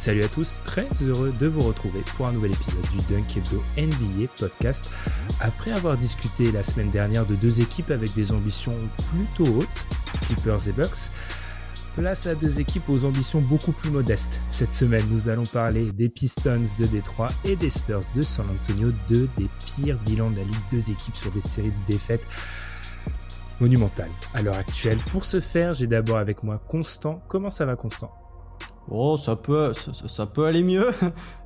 Salut à tous, très heureux de vous retrouver pour un nouvel épisode du Dunk Hebdo NBA podcast. Après avoir discuté la semaine dernière de deux équipes avec des ambitions plutôt hautes, Clippers et Bucks, place à deux équipes aux ambitions beaucoup plus modestes. Cette semaine, nous allons parler des Pistons de Détroit et des Spurs de San Antonio, deux des pires bilans de la ligue, deux équipes sur des séries de défaites monumentales à l'heure actuelle. Pour ce faire, j'ai d'abord avec moi Constant. Comment ça va Constant? Oh, ça peut, ça, peut aller mieux.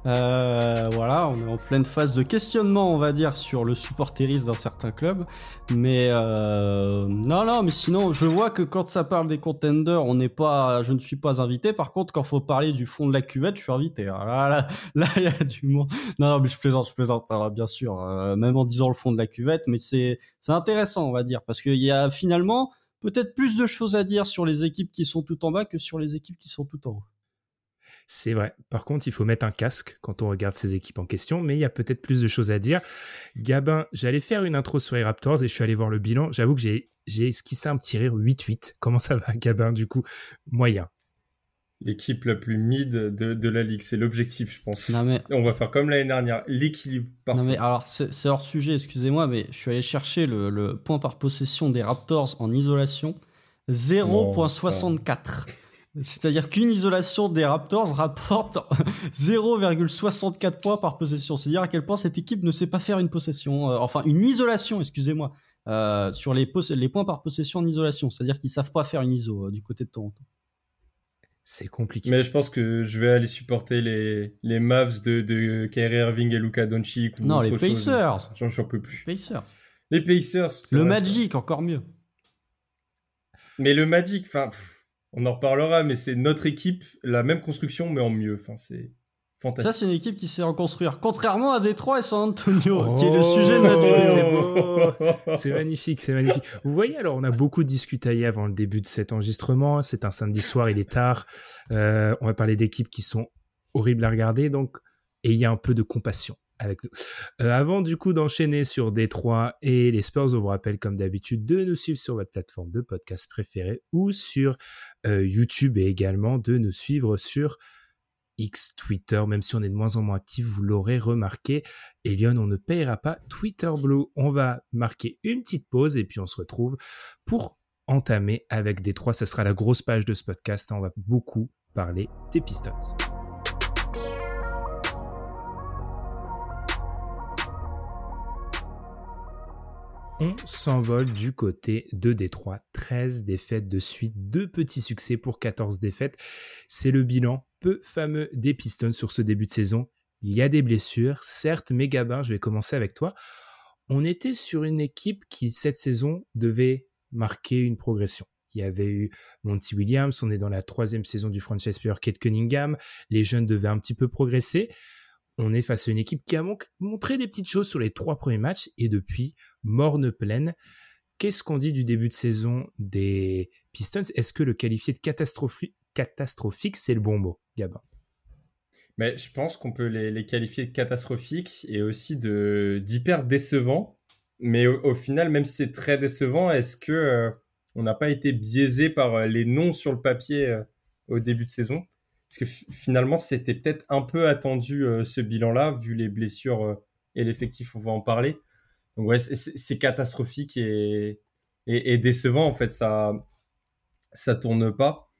Euh, voilà, on est en pleine phase de questionnement, on va dire, sur le supporterisme dans certains clubs. Mais euh, non, non, mais sinon, je vois que quand ça parle des contenders, on n'est pas, je ne suis pas invité. Par contre, quand faut parler du fond de la cuvette, je suis invité. Là, là, là, il y a du monde. Non, non, mais je plaisante, je plaisante, hein, bien sûr. Euh, même en disant le fond de la cuvette, mais c'est, c'est intéressant, on va dire, parce qu'il y a finalement peut-être plus de choses à dire sur les équipes qui sont tout en bas que sur les équipes qui sont tout en haut. C'est vrai. Par contre, il faut mettre un casque quand on regarde ces équipes en question, mais il y a peut-être plus de choses à dire. Gabin, j'allais faire une intro sur les Raptors et je suis allé voir le bilan. J'avoue que j'ai, j'ai esquissé un petit rire 8-8. Comment ça va, Gabin, du coup? Moyen. L'équipe la plus mid de, de la ligue, c'est l'objectif, je pense. Non mais... On va faire comme l'année dernière, l'équilibre parfait. Non mais alors, c'est, hors sujet, excusez-moi, mais je suis allé chercher le, le point par possession des Raptors en isolation. 0.64. C'est-à-dire qu'une isolation des Raptors rapporte 0,64 points par possession. C'est-à-dire à quel point cette équipe ne sait pas faire une possession, euh, enfin une isolation, excusez-moi, euh, sur les, les, points par possession en isolation. C'est-à-dire qu'ils savent pas faire une iso euh, du côté de Toronto. C'est compliqué. Mais je pense que je vais aller supporter les, les Mavs de, de Kyrie Irving et Luka Doncic. non, les Pacers. J'en peux plus. Pacers. Les Pacers. Le Magic, encore mieux. Mais le Magic, enfin on en reparlera, mais c'est notre équipe, la même construction, mais en mieux. Enfin, c'est fantastique. Ça, c'est une équipe qui sait reconstruire, contrairement à Détroit et San Antonio, qui est le sujet de notre C'est magnifique, c'est magnifique. Vous voyez, alors, on a beaucoup discuté avant le début de cet enregistrement. C'est un samedi soir, il est tard. Euh, on va parler d'équipes qui sont horribles à regarder, donc ayez un peu de compassion avec nous. Euh, avant du coup d'enchaîner sur Détroit et les Spurs, on vous rappelle comme d'habitude de nous suivre sur votre plateforme de podcast préférée ou sur euh, YouTube et également de nous suivre sur X Twitter, même si on est de moins en moins actif, vous l'aurez remarqué. Et Lyon, on ne payera pas Twitter Blue. On va marquer une petite pause et puis on se retrouve pour entamer avec Détroit. Ça sera la grosse page de ce podcast. On va beaucoup parler des Pistons. On s'envole du côté de Détroit. 13 défaites de suite, deux petits succès pour 14 défaites. C'est le bilan peu fameux des Pistons sur ce début de saison. Il y a des blessures, certes, mais Gabin, je vais commencer avec toi. On était sur une équipe qui, cette saison, devait marquer une progression. Il y avait eu Monty Williams, on est dans la troisième saison du franchise player Kate Cunningham, les jeunes devaient un petit peu progresser on est face à une équipe qui a montré des petites choses sur les trois premiers matchs et depuis, morne pleine. Qu'est-ce qu'on dit du début de saison des Pistons? Est-ce que le qualifier de catastrophique, c'est le bon mot, Gabin? Mais je pense qu'on peut les, qualifier de catastrophiques et aussi d'hyper décevants. Mais au, final, même si c'est très décevant, est-ce que euh, on n'a pas été biaisé par euh, les noms sur le papier euh, au début de saison? Parce que finalement, c'était peut-être un peu attendu euh, ce bilan-là, vu les blessures euh, et l'effectif, on va en parler. Donc ouais, c'est catastrophique et, et, décevant en fait. Ça, ça tourne pas.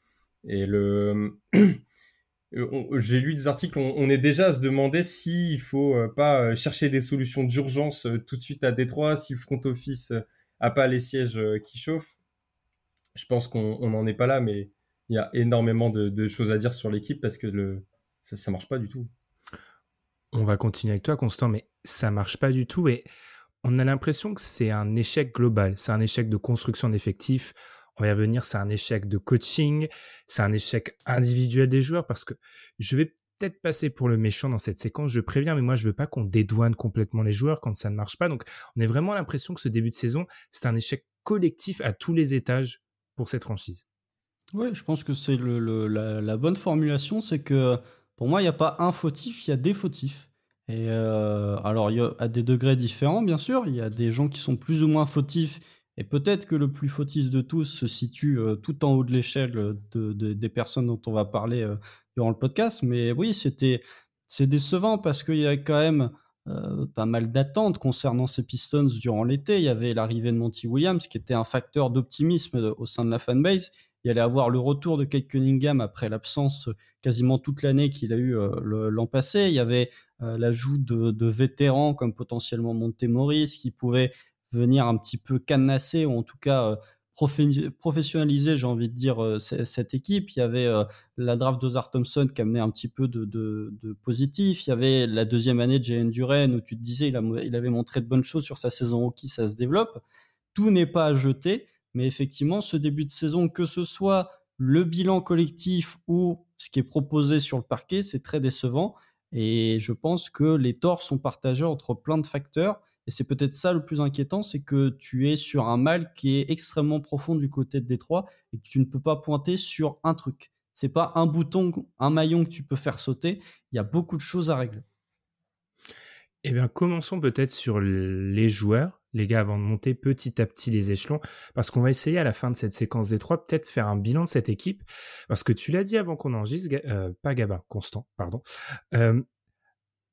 Et le, j'ai lu des articles. On, est déjà à se demander s'il faut euh, pas chercher des solutions d'urgence tout de suite à Détroit, si le front office a pas les sièges qui chauffent. je pense qu'on n'en est pas là, mais il y a énormément de, choses à dire sur l'équipe parce que le, ça, ça marche pas du tout. On va continuer avec toi, Constant, mais ça marche pas du tout et on a l'impression que c'est un échec global. C'est un échec de construction d'effectifs. On va y revenir, c'est un échec de coaching, c'est un échec individuel des joueurs parce que je vais peut-être passer pour le méchant dans cette séquence, je préviens, mais moi je veux pas qu'on dédouane complètement les joueurs quand ça ne marche pas. Donc on a vraiment l'impression que ce début de saison, c'est un échec collectif à tous les étages pour cette franchise. Oui, je pense que c'est le, la, bonne formulation, c'est que pour moi, il n'y a pas un fautif, il y a des fautifs. Et euh, alors, il y a à des degrés différents, bien sûr. Il y a des gens qui sont plus ou moins fautifs. Et peut-être que le plus fautif de tous se situe euh, tout en haut de l'échelle de, des personnes dont on va parler euh, durant le podcast. Mais oui, c'était c'est décevant parce qu'il y a quand même pas mal d'attentes concernant ces Pistons durant l'été. Il y avait l'arrivée de Monty Williams qui était un facteur d'optimisme au sein de la fanbase il allait avoir le retour de Kate Cunningham après l'absence quasiment toute l'année qu'il a eu euh, l'an passé. Il y avait euh, l'ajout de, vétérans comme potentiellement Montemoris qui pouvaient venir un petit peu canasser ou en tout cas euh, professionnaliser, j'ai envie de dire, cette équipe. Il y avait la draft d'Ozar Thompson qui amenait un petit peu de, positif. Il y avait la deuxième année de Jalen Duren où tu te disais il, avait montré de bonnes choses sur sa saison hockey, ça se développe. Tout n'est pas à jeter. Mais effectivement, ce début de saison, que ce soit le bilan collectif ou ce qui est proposé sur le parquet, c'est très décevant. Et je pense que les torts sont partagés entre plein de facteurs. Et c'est peut-être ça le plus inquiétant, c'est que tu es sur un mal qui est extrêmement profond du côté de Détroit et que tu ne peux pas pointer sur un truc. C'est pas un bouton, un maillon que tu peux faire sauter. Il y a beaucoup de choses à régler. Eh bien, commençons peut-être sur les joueurs les gars, avant de monter petit à petit les échelons, parce qu'on va essayer à la fin de cette séquence des trois, peut-être faire un bilan de cette équipe, parce que tu l'as dit avant qu'on enregistre, euh, pas Gaba, Constant, pardon. Euh,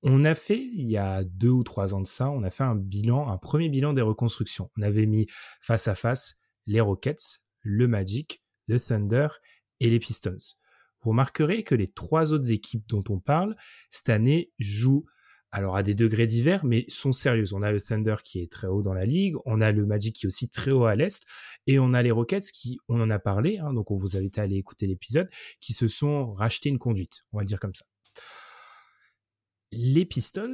on a fait, il y a deux ou trois ans de ça, on a fait un bilan, un premier bilan des reconstructions. On avait mis face à face les Rockets, le Magic, le Thunder et les Pistons. Vous remarquerez que les trois autres équipes dont on parle, cette année, jouent alors à des degrés divers, mais sont sérieuses. On a le Thunder qui est très haut dans la ligue, on a le Magic qui est aussi très haut à l'est, et on a les Rockets qui, on en a parlé, hein, donc on vous invite à aller écouter l'épisode, qui se sont rachetés une conduite, on va dire comme ça. Les Pistons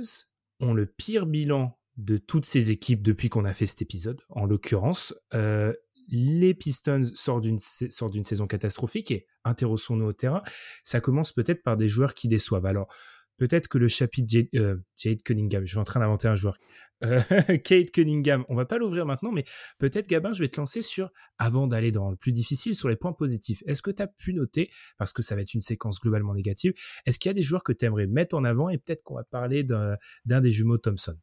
ont le pire bilan de toutes ces équipes depuis qu'on a fait cet épisode. En l'occurrence, euh, les Pistons sortent d'une saison catastrophique et interrogeons-nous au terrain. Ça commence peut-être par des joueurs qui déçoivent. Alors peut-être que le chapitre Jade, euh, Cunningham, je suis en train d'inventer un joueur, euh, Kate Cunningham, on va pas l'ouvrir maintenant, mais peut-être Gabin, je vais te lancer sur, avant d'aller dans le plus difficile, sur les points positifs. Est-ce que tu as pu noter, parce que ça va être une séquence globalement négative, est-ce qu'il y a des joueurs que tu aimerais mettre en avant et peut-être qu'on va parler d'un des jumeaux Thompson?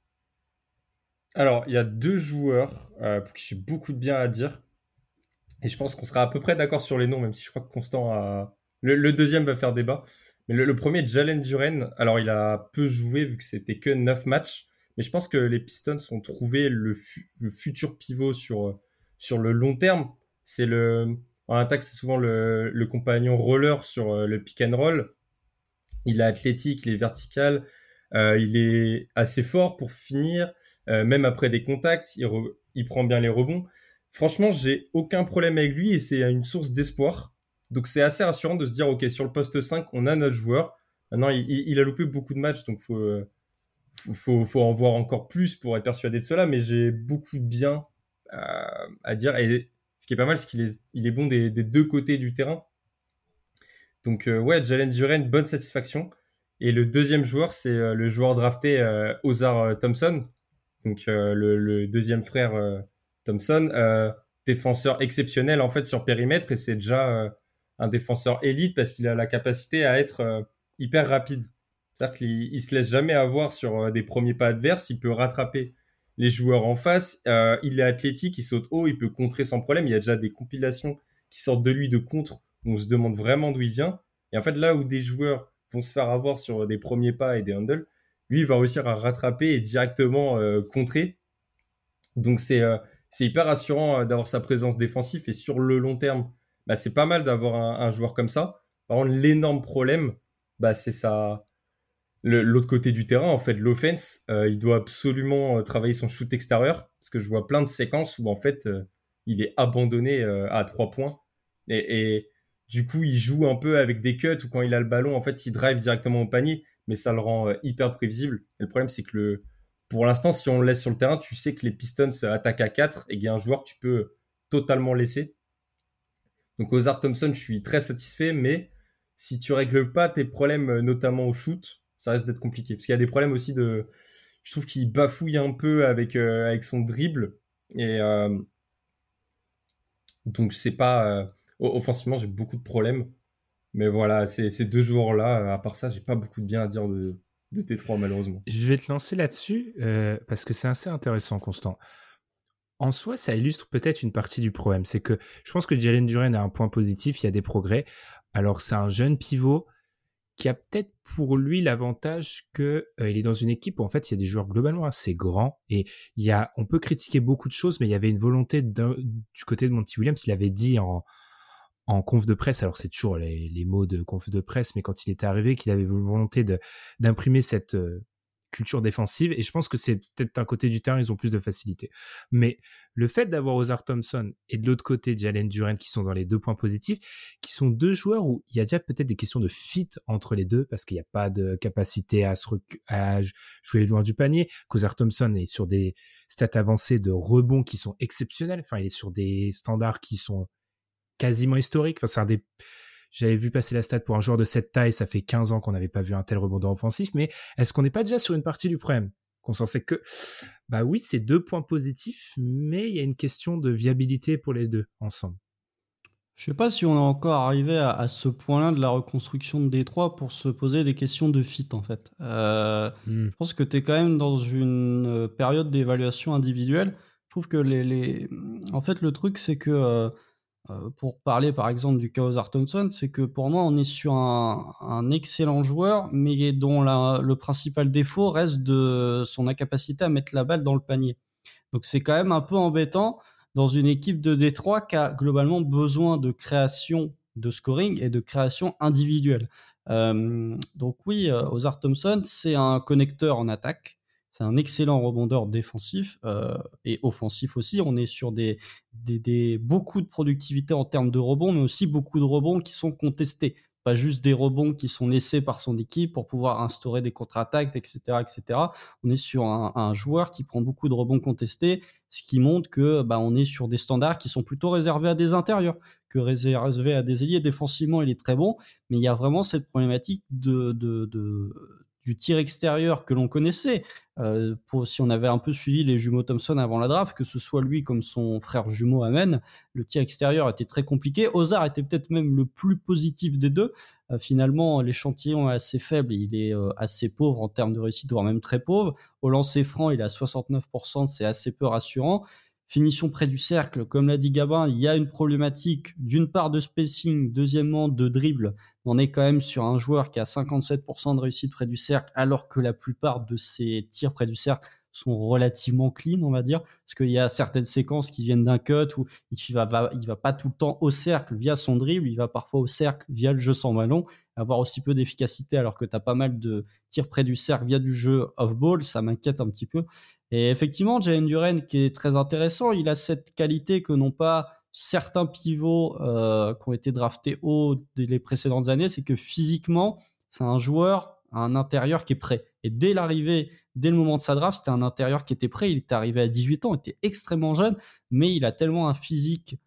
Alors, il y a deux joueurs euh, pour qui j'ai beaucoup de bien à dire. Et je pense qu'on sera à peu près d'accord sur les noms, même si je crois que Constant a... Le, deuxième va faire débat. Mais le, premier, Jalen Duren, alors il a peu joué vu que c'était que 9 matchs, mais je pense que les Pistons ont trouvé le, futur pivot sur, sur le long terme. C'est le, en attaque, c'est souvent le, le compagnon roller sur euh, le pick and roll. Il est athlétique, il est vertical, euh, il est assez fort pour finir, euh, même après des contacts, il, il prend bien les rebonds. Franchement, j'ai aucun problème avec lui et c'est une source d'espoir. Donc c'est assez rassurant de se dire, ok, sur le poste 5, on a notre joueur. Maintenant, il, a loupé beaucoup de matchs, donc faut, faut, faut, en voir encore plus pour être persuadé de cela, mais j'ai beaucoup de bien à, dire. Et ce qui est pas mal, c'est qu'il est, il est bon des, deux côtés du terrain. Donc euh, ouais, Jalen Duren, bonne satisfaction. Et le deuxième joueur, c'est euh, le joueur drafté euh, Ozar Thompson, donc le, le, deuxième frère Thompson, défenseur exceptionnel en fait sur périmètre, et c'est déjà un défenseur élite parce qu'il a la capacité à être euh, hyper rapide. C'est-à-dire qu'il il se laisse jamais avoir sur euh, des premiers pas adverses, il peut rattraper les joueurs en face, euh, il est athlétique, il saute haut, il peut contrer sans problème, il y a déjà des compilations qui sortent de lui de contre, on se demande vraiment d'où il vient. Et en fait, là où des joueurs vont se faire avoir sur des premiers pas et des handles, lui, il va réussir à rattraper et directement contrer. Donc c'est c'est hyper rassurant d'avoir sa présence défensive et sur le long terme, bah, c'est pas mal d'avoir un, joueur comme ça. Par contre, l'énorme problème, bah, c'est ça. L'autre côté du terrain, en fait, l'offense, euh, il doit absolument euh, travailler son shoot extérieur parce que je vois plein de séquences où en fait, euh, il est abandonné à trois points. Et, du coup, il joue un peu avec des cuts ou quand il a le ballon, en fait, il drive directement au panier, mais ça le rend hyper prévisible. Et le problème, c'est que pour l'instant, si on le laisse sur le terrain, tu sais que les Pistons attaquent à 4 et qu'il y a un joueur que tu peux totalement laisser. Donc Ozar Thompson, je suis très satisfait, mais si tu règles pas tes problèmes, notamment au shoot, ça risque d'être compliqué. Parce qu'il y a des problèmes aussi de... Je trouve qu'il bafouille un peu avec, euh, son dribble. Et euh, donc c'est pas... Euh, offensivement, j'ai beaucoup de problèmes. Mais voilà, ces deux joueurs-là, à part ça, j'ai pas beaucoup de bien à dire de, de T3 malheureusement. Je vais te lancer là-dessus parce que c'est assez intéressant, Constant en soi, ça illustre peut-être une partie du problème. C'est que je pense que Jalen Duren a un point positif, il y a des progrès. Alors c'est un jeune pivot qui a peut-être pour lui l'avantage que euh, est dans une équipe où en fait il y a des joueurs globalement assez grands et il y a on peut critiquer beaucoup de choses mais il y avait une volonté du côté de Monty Williams il avait dit en conf de presse alors c'est toujours les, mots de conf de presse mais quand il était arrivé qu'il avait une volonté d'imprimer cette euh, culture défensive et je pense que c'est peut-être un côté du terrain ils ont plus de facilité. Mais le fait d'avoir Ozar Thompson et de l'autre côté Jalen Duran qui sont dans les deux points positifs, qui sont deux joueurs où il y a déjà peut-être des questions de fit entre les deux parce qu'il n'y a pas de capacité à se à jouer loin du panier. Qu'Ozar Thompson est sur des stats avancées de rebond qui sont exceptionnels. Enfin, il est sur des standards qui sont quasiment historiques. Enfin, c'est un des j'avais vu passer la stat pour un joueur de cette taille, ça fait 15 ans qu'on n'avait pas vu un tel rebondant offensif, mais est-ce qu'on n'est pas déjà sur une partie du problème? Qu'on s'en sait que, bah oui, c'est deux points positifs, mais il y a une question de viabilité pour les deux ensemble. Je sais pas si on est encore arrivé à, ce point-là de la reconstruction de Détroit pour se poser des questions de fit en fait. Euh, hmm. Je pense que tu es quand même dans une euh, période d'évaluation individuelle. Je trouve que les, les... en fait le truc c'est que euh, euh, pour parler par exemple du Chaos Thompson, c'est que pour moi on est sur un, excellent joueur, mais dont le principal défaut reste de son incapacité à mettre la balle dans le panier. Donc c'est quand même un peu embêtant dans une équipe de Détroit qui a globalement besoin de création de scoring et de création individuelle. Euh, donc oui, euh, Ozar Thompson, c'est un connecteur en attaque. C'est un excellent rebondeur défensif euh, et offensif aussi. On est sur des, beaucoup de productivité en termes de rebonds, mais aussi beaucoup de rebonds qui sont contestés. Pas juste des rebonds qui sont laissés par son équipe pour pouvoir instaurer des contre-attaques, etc., etc. On est sur un, joueur qui prend beaucoup de rebonds contestés, ce qui montre que bah, on est sur des standards qui sont plutôt réservés à des intérieurs que réservés à des ailiers. Défensivement, il est très bon, mais il y a vraiment cette problématique de du tir extérieur que l'on connaissait. Euh, pour, si on avait un peu suivi les jumeaux Thompson avant la draft, que ce soit lui comme son frère jumeau Amen, le tir extérieur était très compliqué. Ozar était peut-être même le plus positif des deux. Euh, finalement, l'échantillon est assez faible, il est euh, assez pauvre en termes de réussite, voire même très pauvre. Au lancer franc, il est à 69%, c'est assez peu rassurant. Finition près du cercle, comme l'a dit Gabin, il y a une problématique. D'une part de spacing, deuxièmement de dribble. On est quand même sur un joueur qui a 57% de réussite près du cercle, alors que la plupart de ses tirs près du cercle sont relativement clean, on va dire, parce qu'il y a certaines séquences qui viennent d'un cut où il va, va, pas tout le temps au cercle via son dribble, il va parfois au cercle via le jeu sans ballon, avoir aussi peu d'efficacité alors que tu as pas mal de tirs près du cercle via du jeu off-ball, ça m'inquiète un petit peu. Et effectivement, Jalen Duren, qui est très intéressant, il a cette qualité que n'ont pas certains pivots euh, qui ont été draftés haut des les précédentes années, c'est que physiquement, c'est un joueur, un intérieur qui est prêt. Et dès l'arrivée dès le moment de sa draft, c'était un intérieur qui était prêt. Il était arrivé à 18 ans, il était extrêmement jeune, mais il a tellement un physique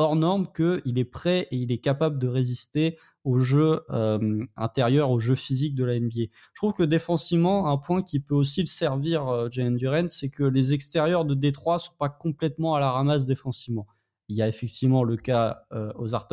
hors norme qu'il est prêt et il est capable de résister au jeu euh, intérieur, au jeu physique de la NBA. Je trouve que défensivement, un point qui peut aussi le servir, euh, Jalen c'est que les extérieurs de Détroit sont pas complètement à la ramasse défensivement. Il y a effectivement le cas euh, Ozar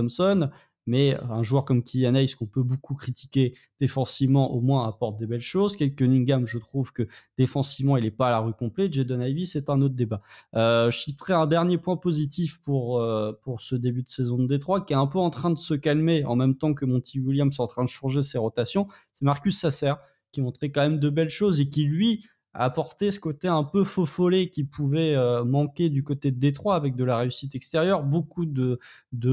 mais un joueur comme Kylian Hayes qu'on peut beaucoup critiquer défensivement au moins apporte des belles choses. Quel Cunningham, je trouve que défensivement il n'est pas à la rue complète. Jaden Ivy, c'est un autre débat. Euh, je citerai un dernier point positif pour euh, pour ce début de saison de Détroit qui est un peu en train de se calmer en même temps que Monty Williams est en train de changer ses rotations. C'est Marcus Sasser qui montrait quand même de belles choses et qui lui apporter ce côté un peu faux follet qui pouvait euh, manquer du côté de Détroit avec de la réussite extérieure, beaucoup de,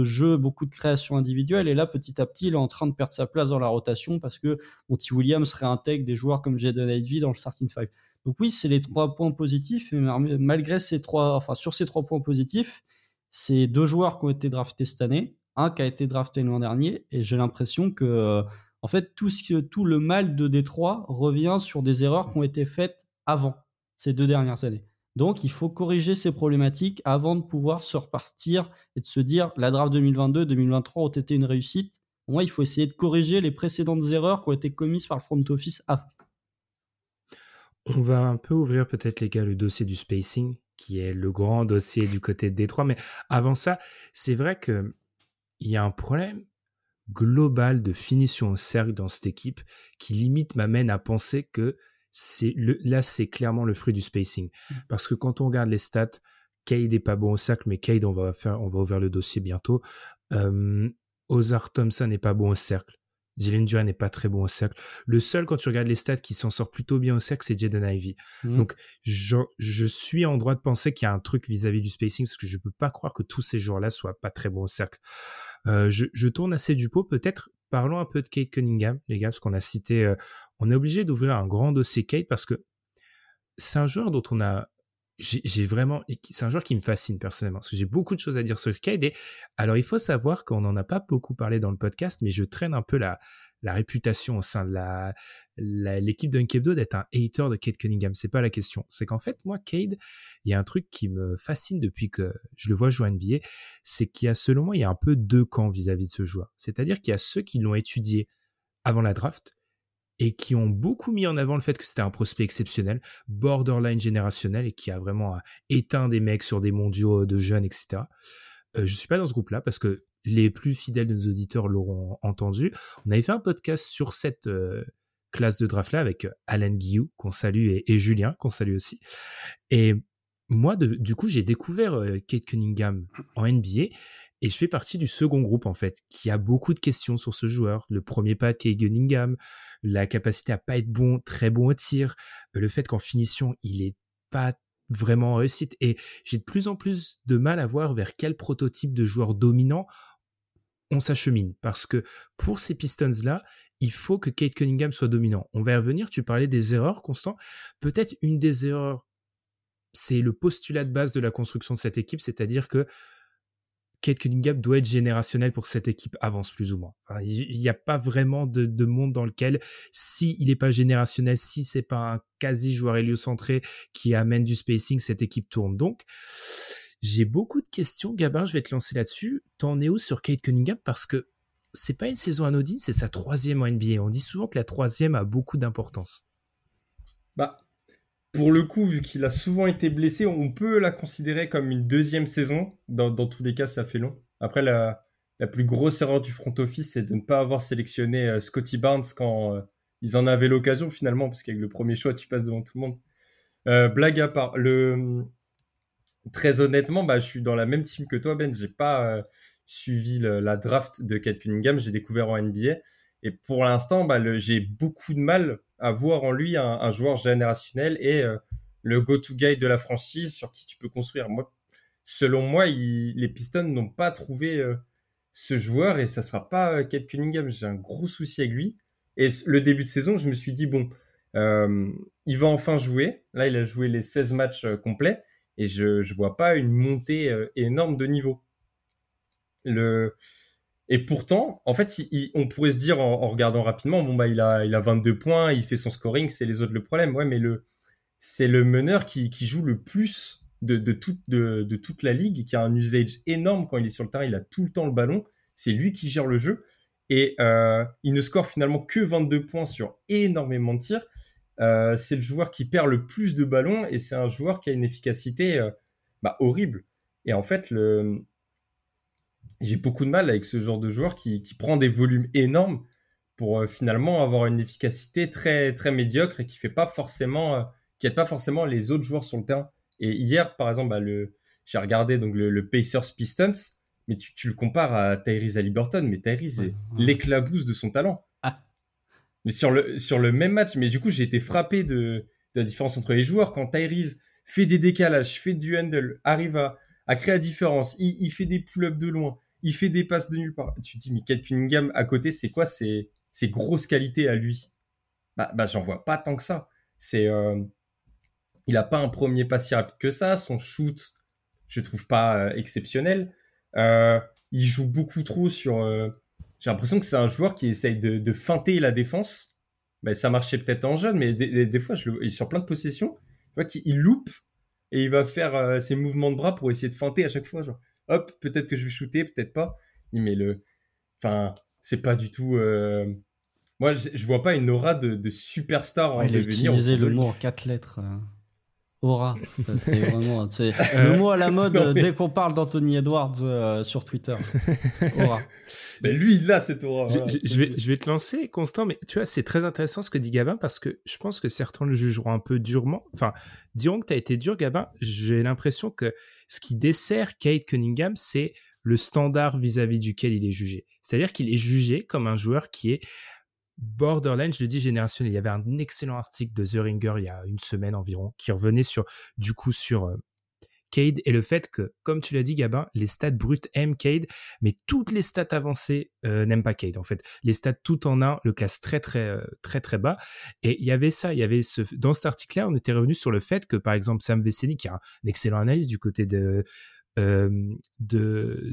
jeux, beaucoup de créations individuelles. Et là, petit à petit, il est en train de perdre sa place dans la rotation parce que Monty Williams réintègre des joueurs comme Jaden Ivey dans le starting five. Donc oui, c'est les trois points positifs. Mais malgré ces trois, enfin sur ces trois points positifs, c'est deux joueurs qui ont été draftés cette année, un qui a été drafté l'an dernier, et j'ai l'impression que, euh, en fait, tout, tout le mal de Détroit revient sur des erreurs qui ont été faites avant ces deux dernières années. Donc, il faut corriger ces problématiques avant de pouvoir se repartir et de se dire la draft 2022-2023 ont été une réussite. Moi, il faut essayer de corriger les précédentes erreurs qui ont été commises par le front office avant. On va un peu ouvrir peut-être les gars le dossier du spacing, qui est le grand dossier du côté de Détroit. Mais avant ça, c'est vrai que il y a un problème global de finition au cercle dans cette équipe qui limite m'amène à penser que c'est le, là, c'est clairement le fruit du spacing. Mm. Parce que quand on regarde les stats, Cade est pas bon au cercle, mais Cade, on va faire, on va ouvrir le dossier bientôt. Euh, Ozar Thompson n'est pas bon au cercle. Dylan Duran n'est pas très bon au cercle. Le seul, quand tu regardes les stats, qui s'en sort plutôt bien au cercle, c'est Jaden Ivy. Mm. Donc, je, je, suis en droit de penser qu'il y a un truc vis-à-vis du spacing, parce que je peux pas croire que tous ces joueurs-là soient pas très bons au cercle. Euh, je, je, tourne assez du pot, peut-être parlons un peu de Kate Cunningham, les gars, parce qu'on a cité, euh, on est obligé d'ouvrir un grand dossier Kate parce que c'est un joueur dont on a, j'ai vraiment, c'est un joueur qui me fascine personnellement, parce que j'ai beaucoup de choses à dire sur Kate. Et alors, il faut savoir qu'on n'en a pas beaucoup parlé dans le podcast, mais je traîne un peu la, la réputation au sein de la l'équipe d'Unkebdo d'être un hater de Cade Cunningham. C'est pas la question. C'est qu'en fait, moi, Cade, il y a un truc qui me fascine depuis que je le vois jouer à NBA, c'est qu'il y a, selon moi, il y a un peu deux camps vis-à-vis de ce joueur. C'est-à-dire qu'il y a ceux qui l'ont étudié avant la draft et qui ont beaucoup mis en avant le fait que c'était un prospect exceptionnel, borderline générationnel et qui a vraiment éteint des mecs sur des mondiaux de jeunes, etc. Euh, je suis pas dans ce groupe-là parce que les plus fidèles de nos auditeurs l'auront entendu. On avait fait un podcast sur cette euh, classe de draft là avec euh, Alan Guillou qu'on salue et, Julien qu'on salue aussi. Et moi, du coup, j'ai découvert euh, Kate Cunningham en NBA et je fais partie du second groupe en fait qui a beaucoup de questions sur ce joueur. Le premier pas de Kate Cunningham, la capacité à pas être bon, très bon au tir, le fait qu'en finition il est pas vraiment en réussite et j'ai de plus en plus de mal à voir vers quel prototype de joueur dominant on s'achemine parce que pour ces Pistons là, il faut que Kate Cunningham soit dominant. On va y revenir, tu parlais des erreurs, Constant. Peut-être une des erreurs, c'est le postulat de base de la construction de cette équipe, c'est-à-dire que Kate Cunningham doit être générationnel pour que cette équipe avance plus ou moins. il n'y a pas vraiment de, monde dans lequel, si il n'est pas générationnel, si c'est pas un quasi joueur héliocentré qui amène du spacing, cette équipe tourne. Donc, j'ai beaucoup de questions. Gabin, je vais te lancer là-dessus. T'en es où sur Kate Cunningham? Parce que c'est pas une saison anodine, c'est sa troisième en NBA. On dit souvent que la troisième a beaucoup d'importance. Bah, pour le coup, vu qu'il a souvent été blessé, on peut la considérer comme une deuxième saison. Dans, tous les cas, ça fait long. Après, la, plus grosse erreur du front office, c'est de ne pas avoir sélectionné euh, Scotty Barnes quand euh, ils en avaient l'occasion finalement, parce qu'avec le premier choix, tu passes devant tout le monde. Euh, blague à part, très honnêtement, bah, je suis dans la même team que toi, Ben. J'ai pas suivi la draft de Kate Cunningham. J'ai découvert en NBA. Et pour l'instant, bah, j'ai beaucoup de mal à voir en lui un, joueur générationnel et euh, le go-to guy de la franchise sur qui tu peux construire. Moi, selon moi, les Pistons n'ont pas trouvé euh, ce joueur et ça sera pas Kate Cunningham. J'ai un gros souci avec lui. Et le début de saison, je me suis dit, bon, il va enfin jouer. Là, il a joué les 16 matchs complets et je je vois pas une montée euh, énorme de niveau. Le et pourtant, en fait, on pourrait se dire en, regardant rapidement, bon bah il a il a 22 points, il fait son scoring, c'est les autres le problème. Ouais, mais le c'est le meneur qui qui joue le plus de de toute de, de toute la ligue, qui a un usage énorme quand il est sur le terrain, il a tout le temps le ballon, c'est lui qui gère le jeu et euh, il ne score finalement que 22 points sur énormément de tirs. Euh, c'est le joueur qui perd le plus de ballons et c'est un joueur qui a une efficacité euh, bah, horrible. Et en fait, le... j'ai beaucoup de mal avec ce genre de joueur qui, qui prend des volumes énormes pour euh, finalement avoir une efficacité très très médiocre et qui fait pas forcément, qui aide pas forcément les autres joueurs sur le terrain. Et hier, par exemple, bah, le... j'ai regardé donc le, Pacers Pistons, mais tu, tu, le compares à Tyrese Haliburton, mais Tyrese est l'éclabousse de son talent mais sur le, sur le même match. Mais du coup, j'ai été frappé de, de, la différence entre les joueurs. Quand Tyrese fait des décalages, fait du handle, arrive à, à créer la différence, il, il fait des pull-ups de loin, il fait des passes de nulle part. Tu te dis, mais Kate Cunningham à côté, c'est quoi? Ces grosses qualités à lui Bah, bah j'en vois pas tant que ça. C'est, euh, il a pas un premier pas si rapide que ça. Son shoot, je trouve pas exceptionnel. il joue beaucoup trop sur. J'ai l'impression que c'est un joueur qui essaye de, feinter la défense. Mais ça marchait peut-être en jeune, mais des, fois, je le, sur plein de possessions, tu vois qu'il loupe et il va faire ses mouvements de bras pour essayer de feinter à chaque fois. Hop, peut-être que je vais shooter, peut-être pas. Mais le, enfin, c'est pas du tout. Euh... Moi, je, vois pas une aura de, de superstar en devenir. Il a utilisé le mot en quatre lettres. Euh, aura. C'est vraiment c'est le mot à la mode dès qu'on parle d'Anthony Edwards euh, sur Twitter. Aura. Mais lui, il a cette aura. Je, vais, je vais te lancer, Constant, mais tu vois, c'est très intéressant ce que dit Gabin parce que je pense que certains le jugeront un peu durement. Enfin, diront que tu as été dur, Gabin. J'ai l'impression que ce qui dessert Kate Cunningham, c'est le standard vis-à-vis duquel il est jugé. C'est-à-dire qu'il est jugé comme un joueur qui est borderline, je le dis générationnel. Il y avait un excellent article de The Ringer il y a une semaine environ qui revenait sur, du coup, sur euh, Cade et le fait que, comme tu l'as dit, Gabin, les stats brutes aiment Cade, mais toutes les stats avancées euh, n'aiment pas Cade. En fait, les stats tout en un le classent très très euh, très très bas. Et il y avait ça, il y avait ce dans cet article-là, on était revenu sur le fait que, par exemple, Sam Veceni, qui a un excellent analyse du côté de de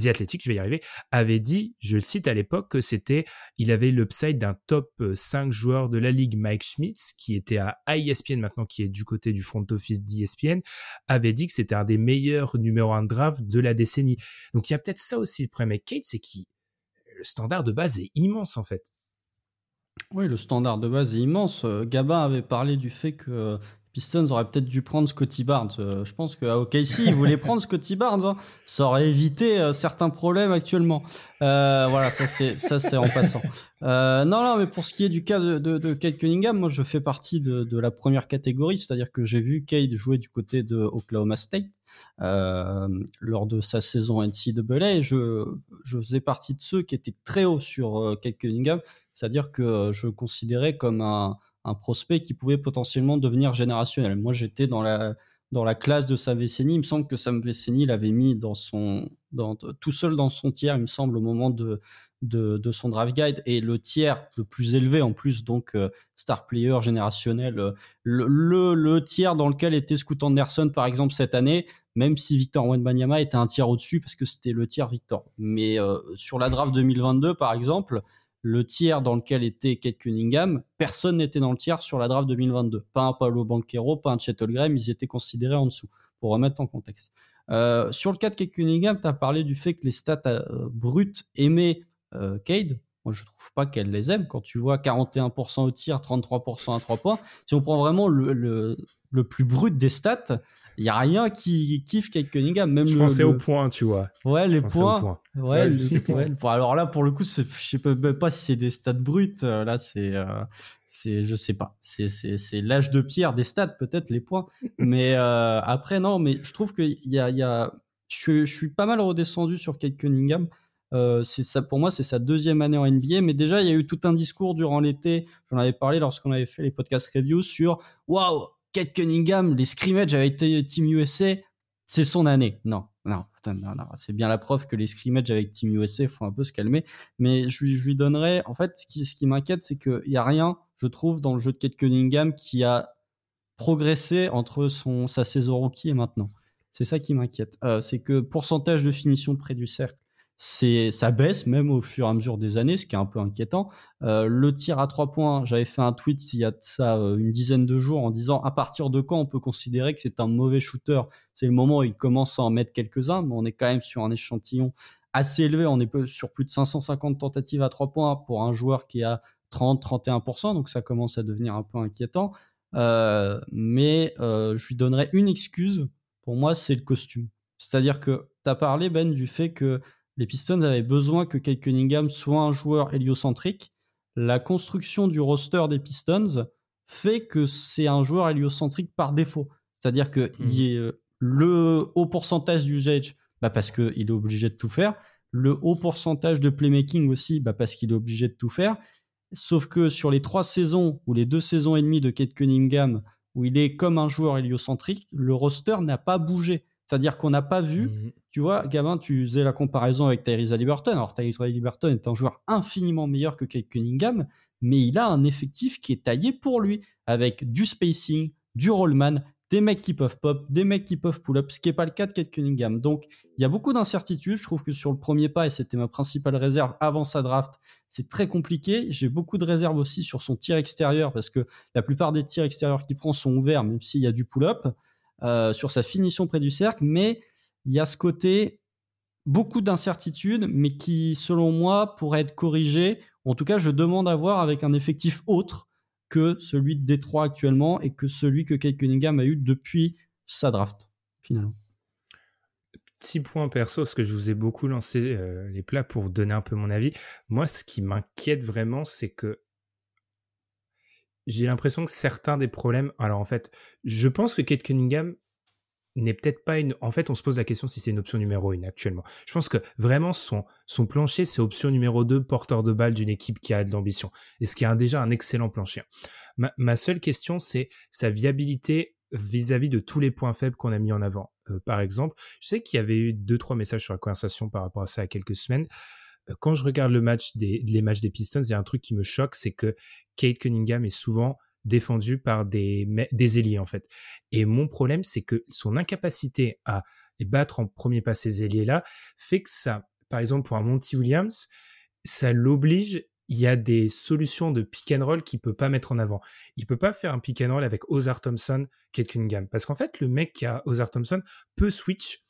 The Athletic, je vais y arriver, avait dit, je le cite à l'époque, que c'était, il avait l'upside d'un top 5 joueur de la ligue, Mike Schmitz, qui était à ESPN maintenant, qui est du côté du front office d'ESPN, avait dit que c'était un des meilleurs numéro 1 draft de la décennie. Donc il y a peut-être ça aussi le problème avec Kate, c'est que le standard de base est immense en fait. Oui, le standard de base est immense. Gabin avait parlé du fait que Pistons auraient peut-être dû prendre Scotty Barnes. Euh, je pense qu'à OKC, ils voulaient prendre Scotty Barnes. Hein. Ça aurait évité euh, certains problèmes actuellement. Euh, voilà, ça c'est en passant. non, non, mais pour ce qui est du cas de, de, Kate Cunningham, moi je fais partie de, la première catégorie, c'est-à-dire que j'ai vu Kate jouer du côté de Oklahoma State. lors de sa saison NCAA, je, je faisais partie de ceux qui étaient très hauts sur Kate Cunningham, c'est-à-dire que je considérais comme un, un prospect qui pouvait potentiellement devenir générationnel. Moi, j'étais dans la, dans la classe de Sam Veceni. Il me semble que Sam Veceni l'avait mis dans son, dans, tout seul dans son tiers, il me semble, au moment de, de, son draft guide. Et le tiers le plus élevé, en plus, donc euh, star player générationnel, euh, le, le, tiers dans lequel était Scoot Anderson, par exemple, cette année, même si Victor Wenbanyama était un tiers au-dessus parce que c'était le tiers Victor. Mais euh, sur la draft 2022, par exemple, le tiers dans lequel était Kate Cunningham, personne n'était dans le tiers sur la draft 2022. Pas un Paolo Banquero, pas un Chet Graham, ils étaient considérés en dessous, pour remettre en contexte. Euh, sur le cas de Kate Cunningham, tu as parlé du fait que les stats euh, brutes aimaient euh, Cade. Moi, je trouve pas qu'elle les aime. Quand tu vois 41% au tir, 33% à 3 points, si on prend vraiment le, le plus brut des stats, il y a rien qui kiffe Kate Cunningham. Même je pensais au point, tu vois. Ouais, les points. Ouais, alors là, pour le coup, je sais même pas si c'est des stats bruts. Euh, là, c'est, euh, c'est, je sais pas. C'est, c'est, c'est l'âge de pierre des stats, peut-être les points. mais euh, après, non. Mais je trouve qu'il y a, il y a, je, je suis pas mal redescendu sur Kate Cunningham. Euh, c'est ça pour moi, c'est sa deuxième année en NBA. Mais déjà, il y a eu tout un discours durant l'été. J'en avais parlé lorsqu'on avait fait les podcasts reviews sur waouh, Kate Cunningham, les scrimmages avec Team USA, c'est son année. Non, non, non, non. c'est bien la preuve que les scrimmages avec Team USA font un peu se calmer. Mais je, lui donnerais, en fait, ce qui, ce qui m'inquiète, c'est qu'il n'y a rien, je trouve, dans le jeu de Kate Cunningham qui a progressé entre son, sa saison rookie et maintenant. C'est ça qui m'inquiète. Euh, c'est que pourcentage de finition près du cercle, c'est ça baisse même au fur et à mesure des années, ce qui est un peu inquiétant. Euh, le tir à trois points, j'avais fait un tweet il y a ça euh, une dizaine de jours en disant à partir de quand on peut considérer que c'est un mauvais shooter? C'est le moment où il commence à en mettre quelques-uns, mais on est quand même sur un échantillon assez élevé. On est sur plus de 550 tentatives à trois points pour un joueur qui a 30-31%, donc ça commence à devenir un peu inquiétant. Euh, mais je lui donnerais une excuse. Pour moi, c'est le costume. C'est-à-dire que tu as parlé, Ben, du fait que les Pistons avaient besoin que Kate Cunningham soit un joueur héliocentrique. La construction du roster des Pistons fait que c'est un joueur héliocentrique par défaut. C'est-à-dire que mmh. il est euh, le haut pourcentage d'usage, bah parce qu'il est obligé de tout faire. Le haut pourcentage de playmaking aussi, bah parce qu'il est obligé de tout faire. Sauf que sur les trois saisons ou les deux saisons et demie de Kate Cunningham, où il est comme un joueur héliocentrique, le roster n'a pas bougé. C'est-à-dire qu'on n'a pas vu, mmh. tu vois, Gavin, tu faisais la comparaison avec Tyrese Liberton. Alors Tyrese Liberton est un joueur infiniment meilleur que Kate Cunningham, mais il a un effectif qui est taillé pour lui, avec du spacing, du rollman, des mecs qui peuvent pop, des mecs qui peuvent pull-up, ce qui n'est pas le cas de Kate Cunningham. Donc, il y a beaucoup d'incertitudes. Je trouve que sur le premier pas, et c'était ma principale réserve avant sa draft, c'est très compliqué. J'ai beaucoup de réserves aussi sur son tir extérieur, parce que la plupart des tirs extérieurs qu'il prend sont ouverts, même s'il y a du pull-up, euh, sur sa finition près du cercle. Mais il y a ce côté, beaucoup d'incertitudes, mais qui, selon moi, pourrait être corrigé. En tout cas, je demande à voir avec un effectif autre que celui de Détroit actuellement et que celui que Kate Cunningham a eu depuis sa draft, finalement. Petit point perso, parce que je vous ai beaucoup lancé euh, les plats pour donner un peu mon avis. Moi, ce qui m'inquiète vraiment, c'est que j'ai l'impression que certains des problèmes. Alors en fait, je pense que Kate Cunningham n'est peut-être pas une. En fait, on se pose la question si c'est une option numéro une actuellement. Je pense que vraiment son son plancher, c'est option numéro 2, porteur de balle d'une équipe qui a de l'ambition. Et ce qui a déjà un excellent plancher. Ma, seule question, c'est sa viabilité vis-à-vis de tous les points faibles qu'on a mis en avant. Euh, par exemple, je sais qu'il y avait eu deux trois messages sur la conversation par rapport à ça il y a quelques semaines. Quand je regarde le match des les matchs des Pistons, il y a un truc qui me choque, c'est que Kate Cunningham est souvent défendu par des, des ailiers en fait. Et mon problème, c'est que son incapacité à battre en premier pas ces ailiers-là fait que ça, par exemple pour un Monty Williams, ça l'oblige. Il y a des solutions de pick and roll qu'il peut pas mettre en avant. Il peut pas faire un pick and roll avec Ozar Thompson, Kate Cunningham, parce qu'en fait le mec qui a Ozar Thompson peut switch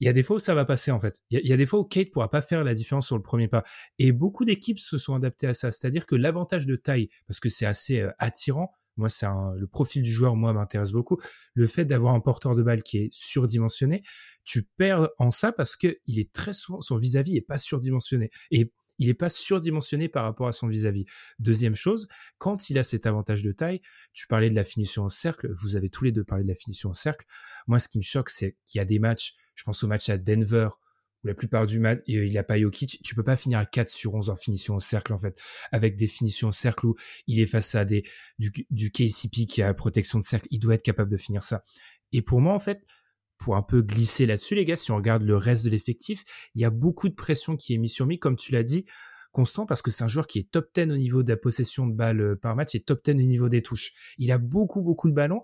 il y a des fois où ça va passer en fait. Il y, a, des fois où Kate pourra pas faire la différence sur le premier pas. Et beaucoup d'équipes se sont adaptées à ça. C'est-à-dire que l'avantage de taille, parce que c'est assez euh, attirant, moi c'est le profil du joueur, moi m'intéresse beaucoup. Le fait d'avoir un porteur de balle qui est surdimensionné, tu perds en ça parce que il est très souvent son vis-à-vis est pas surdimensionné. Et il n'est pas surdimensionné par rapport à son vis-à-vis. Deuxième chose, quand il a cet avantage de taille, tu parlais de la finition en cercle, vous avez tous les deux parlé de la finition en cercle. Moi, ce qui me choque, c'est qu'il y a des matchs je pense au match à Denver, où la plupart du match, il a pas Jokic, tu peux pas finir à 4 sur 11 en finition au cercle, en fait, avec des finitions au cercle où il est face à des, du, du KCP qui a protection de cercle, il doit être capable de finir ça. Et pour moi, en fait, pour un peu glisser là-dessus, les gars, si on regarde le reste de l'effectif, il y a beaucoup de pression qui est mise sur lui, comme tu l'as dit, constant parce que c'est un joueur qui est top 10 au niveau de la possession de balles euh, par match et top 10 au niveau des touches. Il a beaucoup, beaucoup de ballons.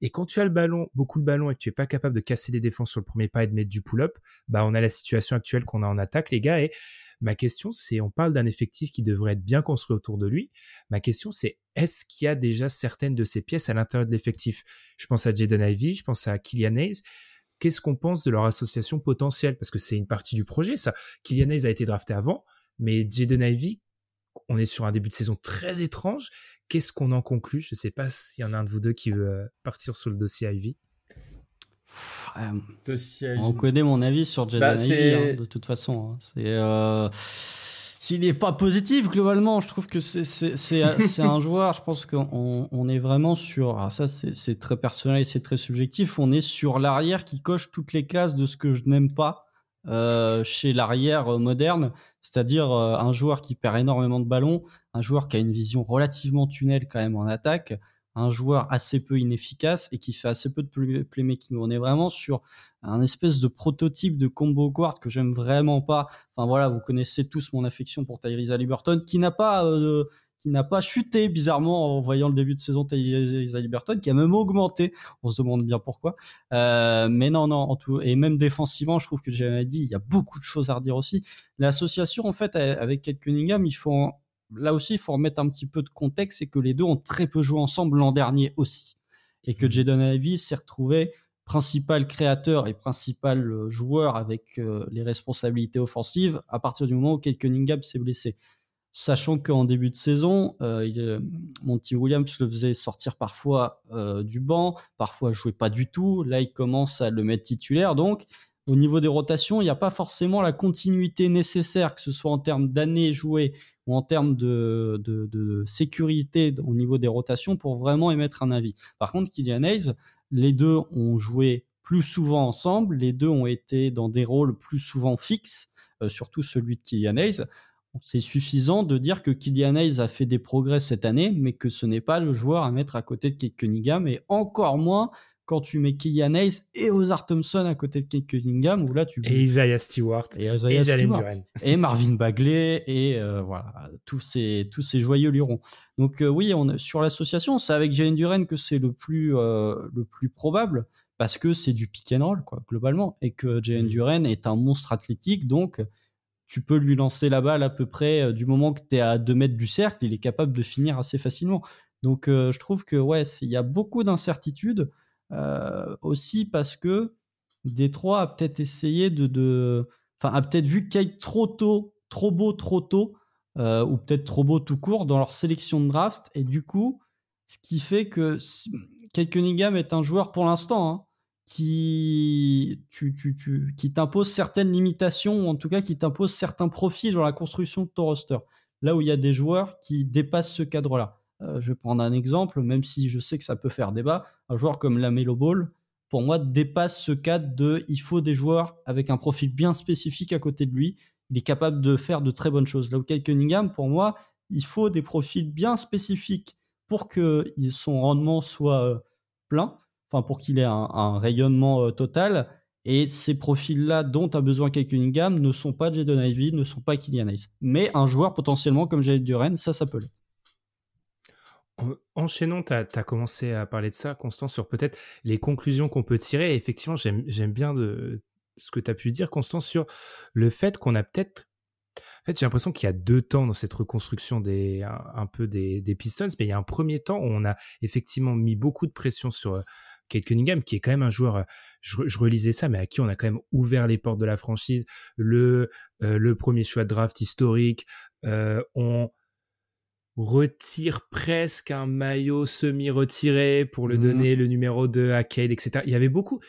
Et quand tu as le ballon, beaucoup de ballons et que tu es pas capable de casser les défenses sur le premier pas et de mettre du pull-up, bah, on a la situation actuelle qu'on a en attaque, les gars. Et ma question, c'est, on parle d'un effectif qui devrait être bien construit autour de lui. Ma question, c'est, est-ce qu'il y a déjà certaines de ces pièces à l'intérieur de l'effectif? Je pense à Jaden Ivy, je pense à Kylian Hayes qu'est-ce qu'on pense de leur association potentielle? Parce que c'est une partie du projet, ça. Kylian Hayes a été drafté avant. Mais Jaden Ivy, on est sur un début de saison très étrange. Qu'est-ce qu'on en conclut? Je ne sais pas s'il y en a un de vous deux qui veut euh, partir sur le dossier Ivy. On connaît mon avis sur Jaden bah, Ivy, hein, de toute façon. Hein. C'est. Euh... S'il n'est pas positif globalement, je trouve que c'est un joueur. Je pense qu'on on est vraiment sur. Alors ça, c'est très personnel et c'est très subjectif. On est sur l'arrière qui coche toutes les cases de ce que je n'aime pas euh, chez l'arrière euh, moderne, c'est-à-dire euh, un joueur qui perd énormément de ballons, un joueur qui a une vision relativement tunnel quand même en attaque, un joueur assez peu inefficace et qui fait assez peu de playmaking. On est vraiment sur un espèce de prototype de combo guard que j'aime vraiment pas. Enfin voilà, vous connaissez tous mon affection pour Tyrese Liberton, qui n'a pas euh, qui n'a pas chuté bizarrement en voyant le début de saison Tyrese Liberton, qui a même augmenté. On se demande bien pourquoi. Euh, mais non, non, en tout et même défensivement, je trouve que j'ai dit, il y a beaucoup de choses à redire aussi. L'association en fait avec Kate Cunningham, il faut là aussi, il faut remettre un petit peu de contexte, c'est que les deux ont très peu joué ensemble l'an dernier aussi. Et que mhm. Jaden Ivey s'est retrouvé principal créateur et principal euh, joueur avec euh, les responsabilités offensives à partir du moment où Kate Cunningham s'est blessé. Sachant qu'en début de saison, euh, Monty Williams le faisait sortir parfois du banc, parfois jouait pas du tout. Là, il commence à le mettre titulaire. Donc, au niveau des rotations, il n'y a pas forcément la continuité nécessaire, que ce soit en termes d'années jouées ou en termes de, de, sécurité au niveau des rotations pour vraiment émettre un avis. Par contre, Kylian Hayes, les deux ont joué plus souvent ensemble, les deux ont été dans des rôles plus souvent fixes, euh, surtout celui de Kylian Hayes. C'est suffisant de dire que Kylian Hayes a fait des progrès cette année, mais que ce n'est pas le joueur à mettre à côté de Kate Cunningham, et encore moins quand tu mets Killian Hayes et Ozar Thompson à côté de Kate Cunningham, où là tu et Isaiah Stewart et, Isaiah Stewart, et Marvin Bagley et euh, voilà tous ces tous ces joyeux lurons. Donc euh, oui, on sur l'association, c'est avec Jalen Duren que c'est le plus euh, le plus probable parce que c'est du pick and roll quoi globalement et que Jalen Duren est un monstre athlétique donc tu peux lui lancer la balle à peu près du moment que tu es à 2 mètres du cercle, il est capable de finir assez facilement. Donc je trouve que ouais, il y a beaucoup d'incertitudes. Euh, aussi parce que Détroit a peut-être essayé de, enfin a peut-être vu Kate trop tôt, trop beau trop tôt, euh, ou peut-être trop beau tout court dans leur sélection de draft, et du coup, ce qui fait que Kate Cunningham est un joueur pour l'instant hein, qui, tu, tu, tu, qui t'impose certaines limitations, ou en tout cas qui t'impose certains profils dans la construction de ton roster. Là où il y a des joueurs qui dépassent ce cadre-là. Euh, je vais prendre un exemple, même si je sais que ça peut faire débat. Un joueur comme Lamelo Ball, pour moi, dépasse ce cadre de il faut des joueurs avec un profil bien spécifique à côté de lui. Il est capable de faire de très bonnes choses. Là où Kyle Cunningham, pour moi, il faut des profils bien spécifiques pour que son rendement soit euh, plein, enfin pour qu'il ait un, rayonnement euh, total. Et ces profils-là dont a besoin Kyle Cunningham ne sont pas Jaden Ivey, ne sont pas Kylian Hayes. Mais un joueur potentiellement comme Jalen Duren, ça, l'être. Enchaînons, tu as, commencé à parler de ça, Constance, sur peut-être les conclusions qu'on peut tirer. effectivement, j'aime bien de, ce que tu as pu dire, Constance, sur le fait qu'on a peut-être... En fait, j'ai l'impression qu'il y a deux temps dans cette reconstruction des un, peu des, Pistons, mais il y a un premier temps où on a effectivement mis beaucoup de pression sur euh, Kate Cunningham, qui est quand même un joueur, euh, je, relisais ça, mais à qui on a quand même ouvert les portes de la franchise, le, euh, le premier choix de draft historique, on retire presque un maillot semi-retiré pour le mmh. donner le numéro 2 à Cade, etc. Il y avait beaucoup,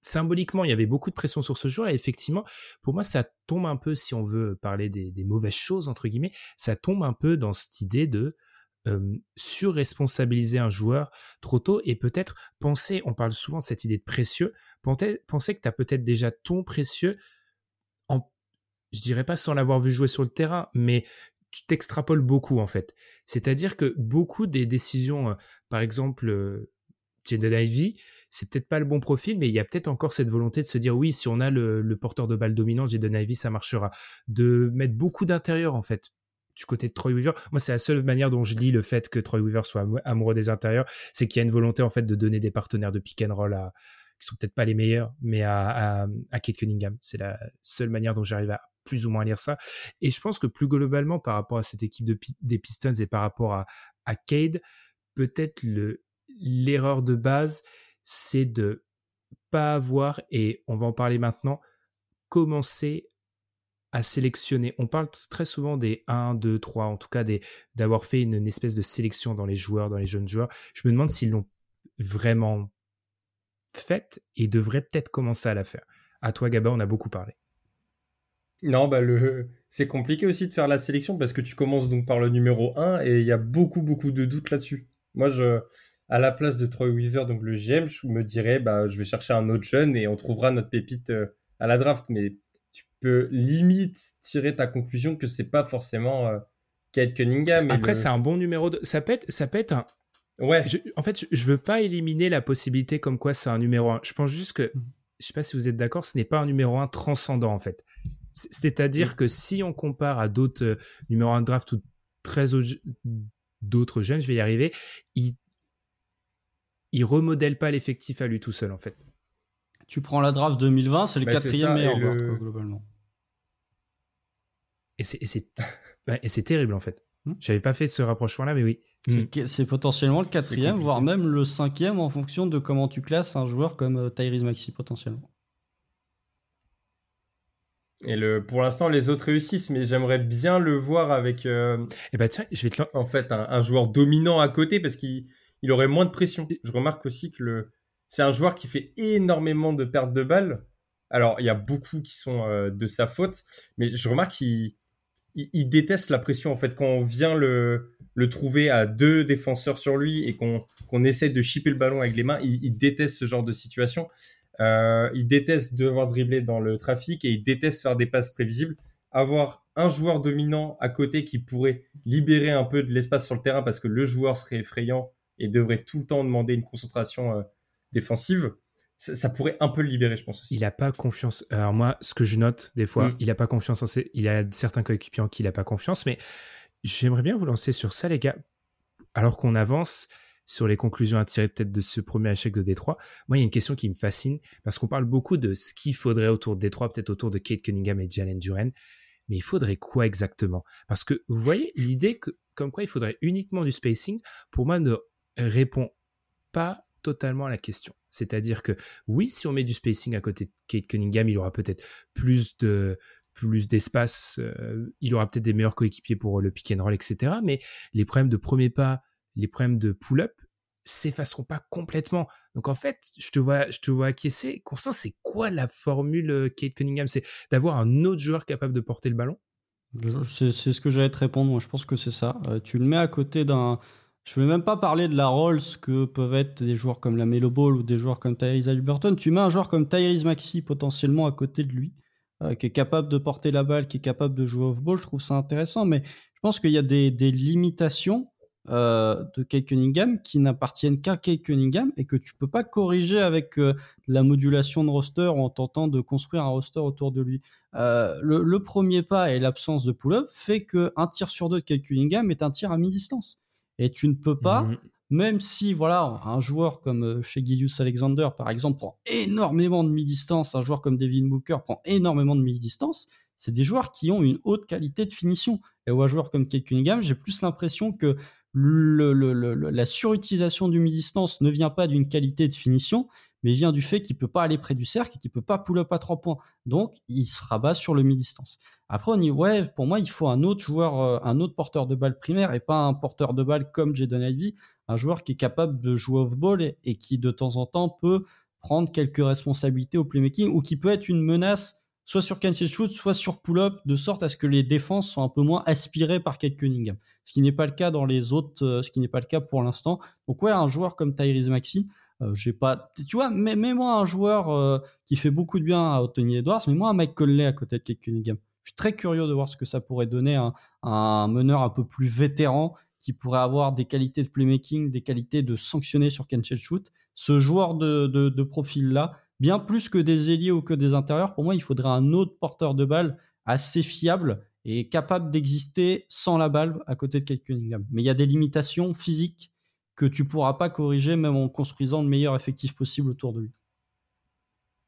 symboliquement, il y avait beaucoup de pression sur ce joueur et effectivement, pour moi, ça tombe un peu, si on veut parler des, mauvaises choses, entre guillemets, ça tombe un peu dans cette idée de euh, surresponsabiliser un joueur trop tôt et peut-être penser, on parle souvent de cette idée de précieux, penser, que tu as peut-être déjà ton précieux en, je dirais pas sans l'avoir vu jouer sur le terrain, mais tu t'extrapoles beaucoup en fait. C'est-à-dire que beaucoup des décisions, euh, par exemple, euh, Jaden Ivy, c'est peut-être pas le bon profil, mais il y a peut-être encore cette volonté de se dire oui, si on a le, porteur de balle dominant, Jaden Ivy, ça marchera. De mettre beaucoup d'intérieur en fait du côté de Troy Weaver. Moi, c'est la seule manière dont je lis le fait que Troy Weaver soit amoureux des intérieurs, c'est qu'il y a une volonté en fait de donner des partenaires de pick and roll à qui sont peut-être pas les meilleurs, mais à, à, Kate Cunningham. C'est la seule manière dont j'arrive à plus ou moins lire ça. Et je pense que plus globalement, par rapport à cette équipe de, des Pistons et par rapport à, à Cade, peut-être le, l'erreur de base, c'est de pas avoir, et on va en parler maintenant, commencer à sélectionner. On parle très souvent des 1, 2, 3, en tout cas des, d'avoir fait une, espèce de sélection dans les joueurs, dans les jeunes joueurs. Je me demande s'ils l'ont vraiment faite et devraient peut-être commencer à la faire. À toi, Gaba, on a beaucoup parlé. Non, bah le c'est compliqué aussi de faire la sélection parce que tu commences donc par le numéro 1 et il y a beaucoup beaucoup de doutes là-dessus. Moi je à la place de Troy Weaver donc le GM, je me dirais bah je vais chercher un autre jeune et on trouvera notre pépite euh, à la draft mais peux limite tirer ta conclusion que c'est pas forcément euh, Kate Cunningham Après c'est un bon numéro de ça peut être ça peut être un Ouais. en fait, je, je veux pas éliminer la possibilité comme quoi c'est un numéro 1. Je pense juste que mmh. je sais pas si vous êtes d'accord, ce n'est pas un numéro 1 transcendant en fait. C'est-à-dire que si on compare à d'autres euh, numéros 1 de draft ou très d'autres jeunes, je vais y arriver, il, il remodèle pas l'effectif à lui tout seul en fait. Tu prends la draft 2020, c'est le bah, quatrième meilleur globalement. Et c'est terrible en fait. Hmm J'avais pas fait ce rapprochement là, mais oui. C'est hmm. potentiellement le quatrième, voire même le cinquième en fonction de comment tu classes un joueur comme euh, Tyrese Maxi potentiellement. Et le, pour l'instant, les autres réussissent, mais j'aimerais bien le voir avec. Euh, eh ben tiens, je vais te en fait un, joueur dominant à côté parce qu'il il aurait moins de pression. Je remarque aussi que le c'est un joueur qui fait énormément de pertes de balles. Alors il y a beaucoup qui sont euh, de sa faute, mais je remarque qu'il il, déteste la pression en fait quand on vient le le trouver à deux défenseurs sur lui et qu'on qu'on essaie de chipper le ballon avec les mains. Il, déteste ce genre de situation. Euh, il déteste devoir dribbler dans le trafic et il déteste faire des passes prévisibles. Avoir un joueur dominant à côté qui pourrait libérer un peu de l'espace sur le terrain parce que le joueur serait effrayant et devrait tout le temps demander une concentration euh, défensive, ça, pourrait un peu le libérer, je pense aussi. Il a pas confiance. Alors moi, ce que je note des fois, mm. il a pas confiance en ses... Il a certains coéquipiers en qui il a pas confiance, mais j'aimerais bien vous lancer sur ça, les gars. Alors qu'on avance sur les conclusions à tirer peut-être de ce premier échec de Détroit, moi, il y a une question qui me fascine parce qu'on parle beaucoup de ce qu'il faudrait autour de Détroit, peut-être autour de Kate Cunningham et Jalen Duren, mais il faudrait quoi exactement? Parce que vous voyez, l'idée que comme quoi il faudrait uniquement du spacing, pour moi, ne répond pas totalement à la question. C'est-à-dire que oui, si on met du spacing à côté de Kate Cunningham, il aura peut-être plus de plus d'espace, euh, il aura peut-être des meilleurs coéquipiers pour le pick and roll, etc. Mais les problèmes de premier pas, les problèmes de pull-up s'effaceront pas complètement. Donc en fait, je te vois, je te vois acquiescer. Constant, c'est quoi la formule euh, Kate Cunningham? C'est d'avoir un autre joueur capable de porter le ballon? C'est ce que j'allais te répondre. Moi, je pense que c'est ça. Euh, tu le mets à côté d'un je ne vais même pas parler de la Rolls que peuvent être des joueurs comme la Melo Ball ou des joueurs comme Tyrese Haliburton. Tu mets un joueur comme Tyrese Maxi potentiellement à côté de lui, euh, qui est capable de porter la balle, qui est capable de jouer off-ball. Je trouve ça intéressant, mais je pense qu'il y a des, limitations euh, de Kate Cunningham qui n'appartiennent qu'à Kate Cunningham et que tu peux pas corriger avec euh, la modulation de roster en tentant de construire un roster autour de lui. Le, le, premier pas et l'absence de pull-up fait qu'un tir sur deux de Kate Cunningham est un tir à mi-distance. Et tu ne peux pas, mmh même si voilà un joueur comme euh, chez Gideus Alexander, par exemple, prend énormément de mi-distance, un joueur comme Devin Booker prend énormément de mi-distance, c'est des joueurs qui ont une haute qualité de finition. Et ou un joueur comme Kate Cunningham, j'ai plus l'impression que le, la surutilisation du mi-distance ne vient pas d'une qualité de finition, mais vient du fait qu'il peut pas aller près du cercle et qu'il peut pas pull up à trois points. Donc, il se rabat sur le mi-distance. Après, on dit, ouais, pour moi, il faut un autre joueur, euh, un autre porteur de balle primaire et pas un porteur de balle comme Jaden Ivy, un joueur qui est capable de jouer off-ball et, qui, de temps en temps, peut prendre quelques responsabilités au playmaking ou qui peut être une menace soit sur cancel shoot, soit sur pull-up, de sorte à ce que les défenses soient un peu moins aspirées par Kate Cunningham. Ce qui n'est pas le cas dans les autres, euh, ce qui n'est pas le cas pour l'instant. Donc ouais, un joueur comme Tyrese Maxi, euh, j'ai pas, tu vois, mets-moi un joueur euh, qui fait beaucoup de bien à Anthony Edwards, mets-moi un Mike Conley à côté de Kate Cunningham. Je suis très curieux de voir ce que ça pourrait donner un, un meneur un peu plus vétéran qui pourrait avoir des qualités de playmaking, des qualités de sanctionner sur catch shoot. Ce joueur de, de, de profil-là, bien plus que des ailiers ou que des intérieurs, pour moi, il faudrait un autre porteur de balle assez fiable et capable d'exister sans la balle à côté de Kate Cunningham. Mais il y a des limitations physiques que tu pourras pas corriger même en construisant le meilleur effectif possible autour de lui.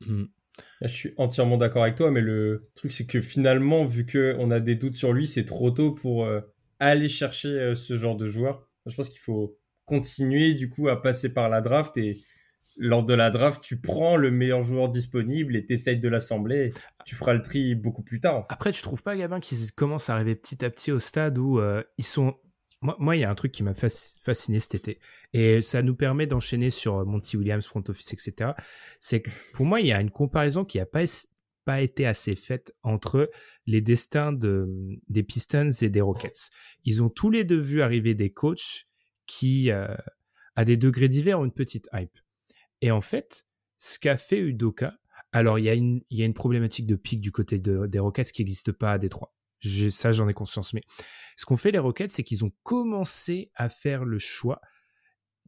Hmm. Je suis entièrement d'accord avec toi, mais le truc c'est que finalement, vu qu'on a des doutes sur lui, c'est trop tôt pour euh, aller chercher euh, ce genre de joueur. Je pense qu'il faut continuer du coup à passer par la draft et lors de la draft, tu prends le meilleur joueur disponible et t'essayes de l'assembler. Tu feras le tri beaucoup plus tard. Après, tu trouves pas, Gabin, qu'ils commencent à arriver petit à petit au stade où euh, ils sont moi, il y a un truc qui m'a fasciné cet été, et ça nous permet d'enchaîner sur euh, Monty Williams, front office, etc. C'est que pour moi, il y a une comparaison qui n'a pas, été assez faite entre les destins de, des Pistons et des Rockets. Ils ont tous les deux vu arriver des coachs qui, euh, à des degrés divers, ont une petite hype. Et en fait, ce qu'a fait Udoka, alors il y, a une, problématique de pic du côté de, des Rockets qui n'existe pas à Détroit ça, j'en ai conscience. Mais ce qu'ont fait les Rockets, c'est qu'ils ont commencé à faire le choix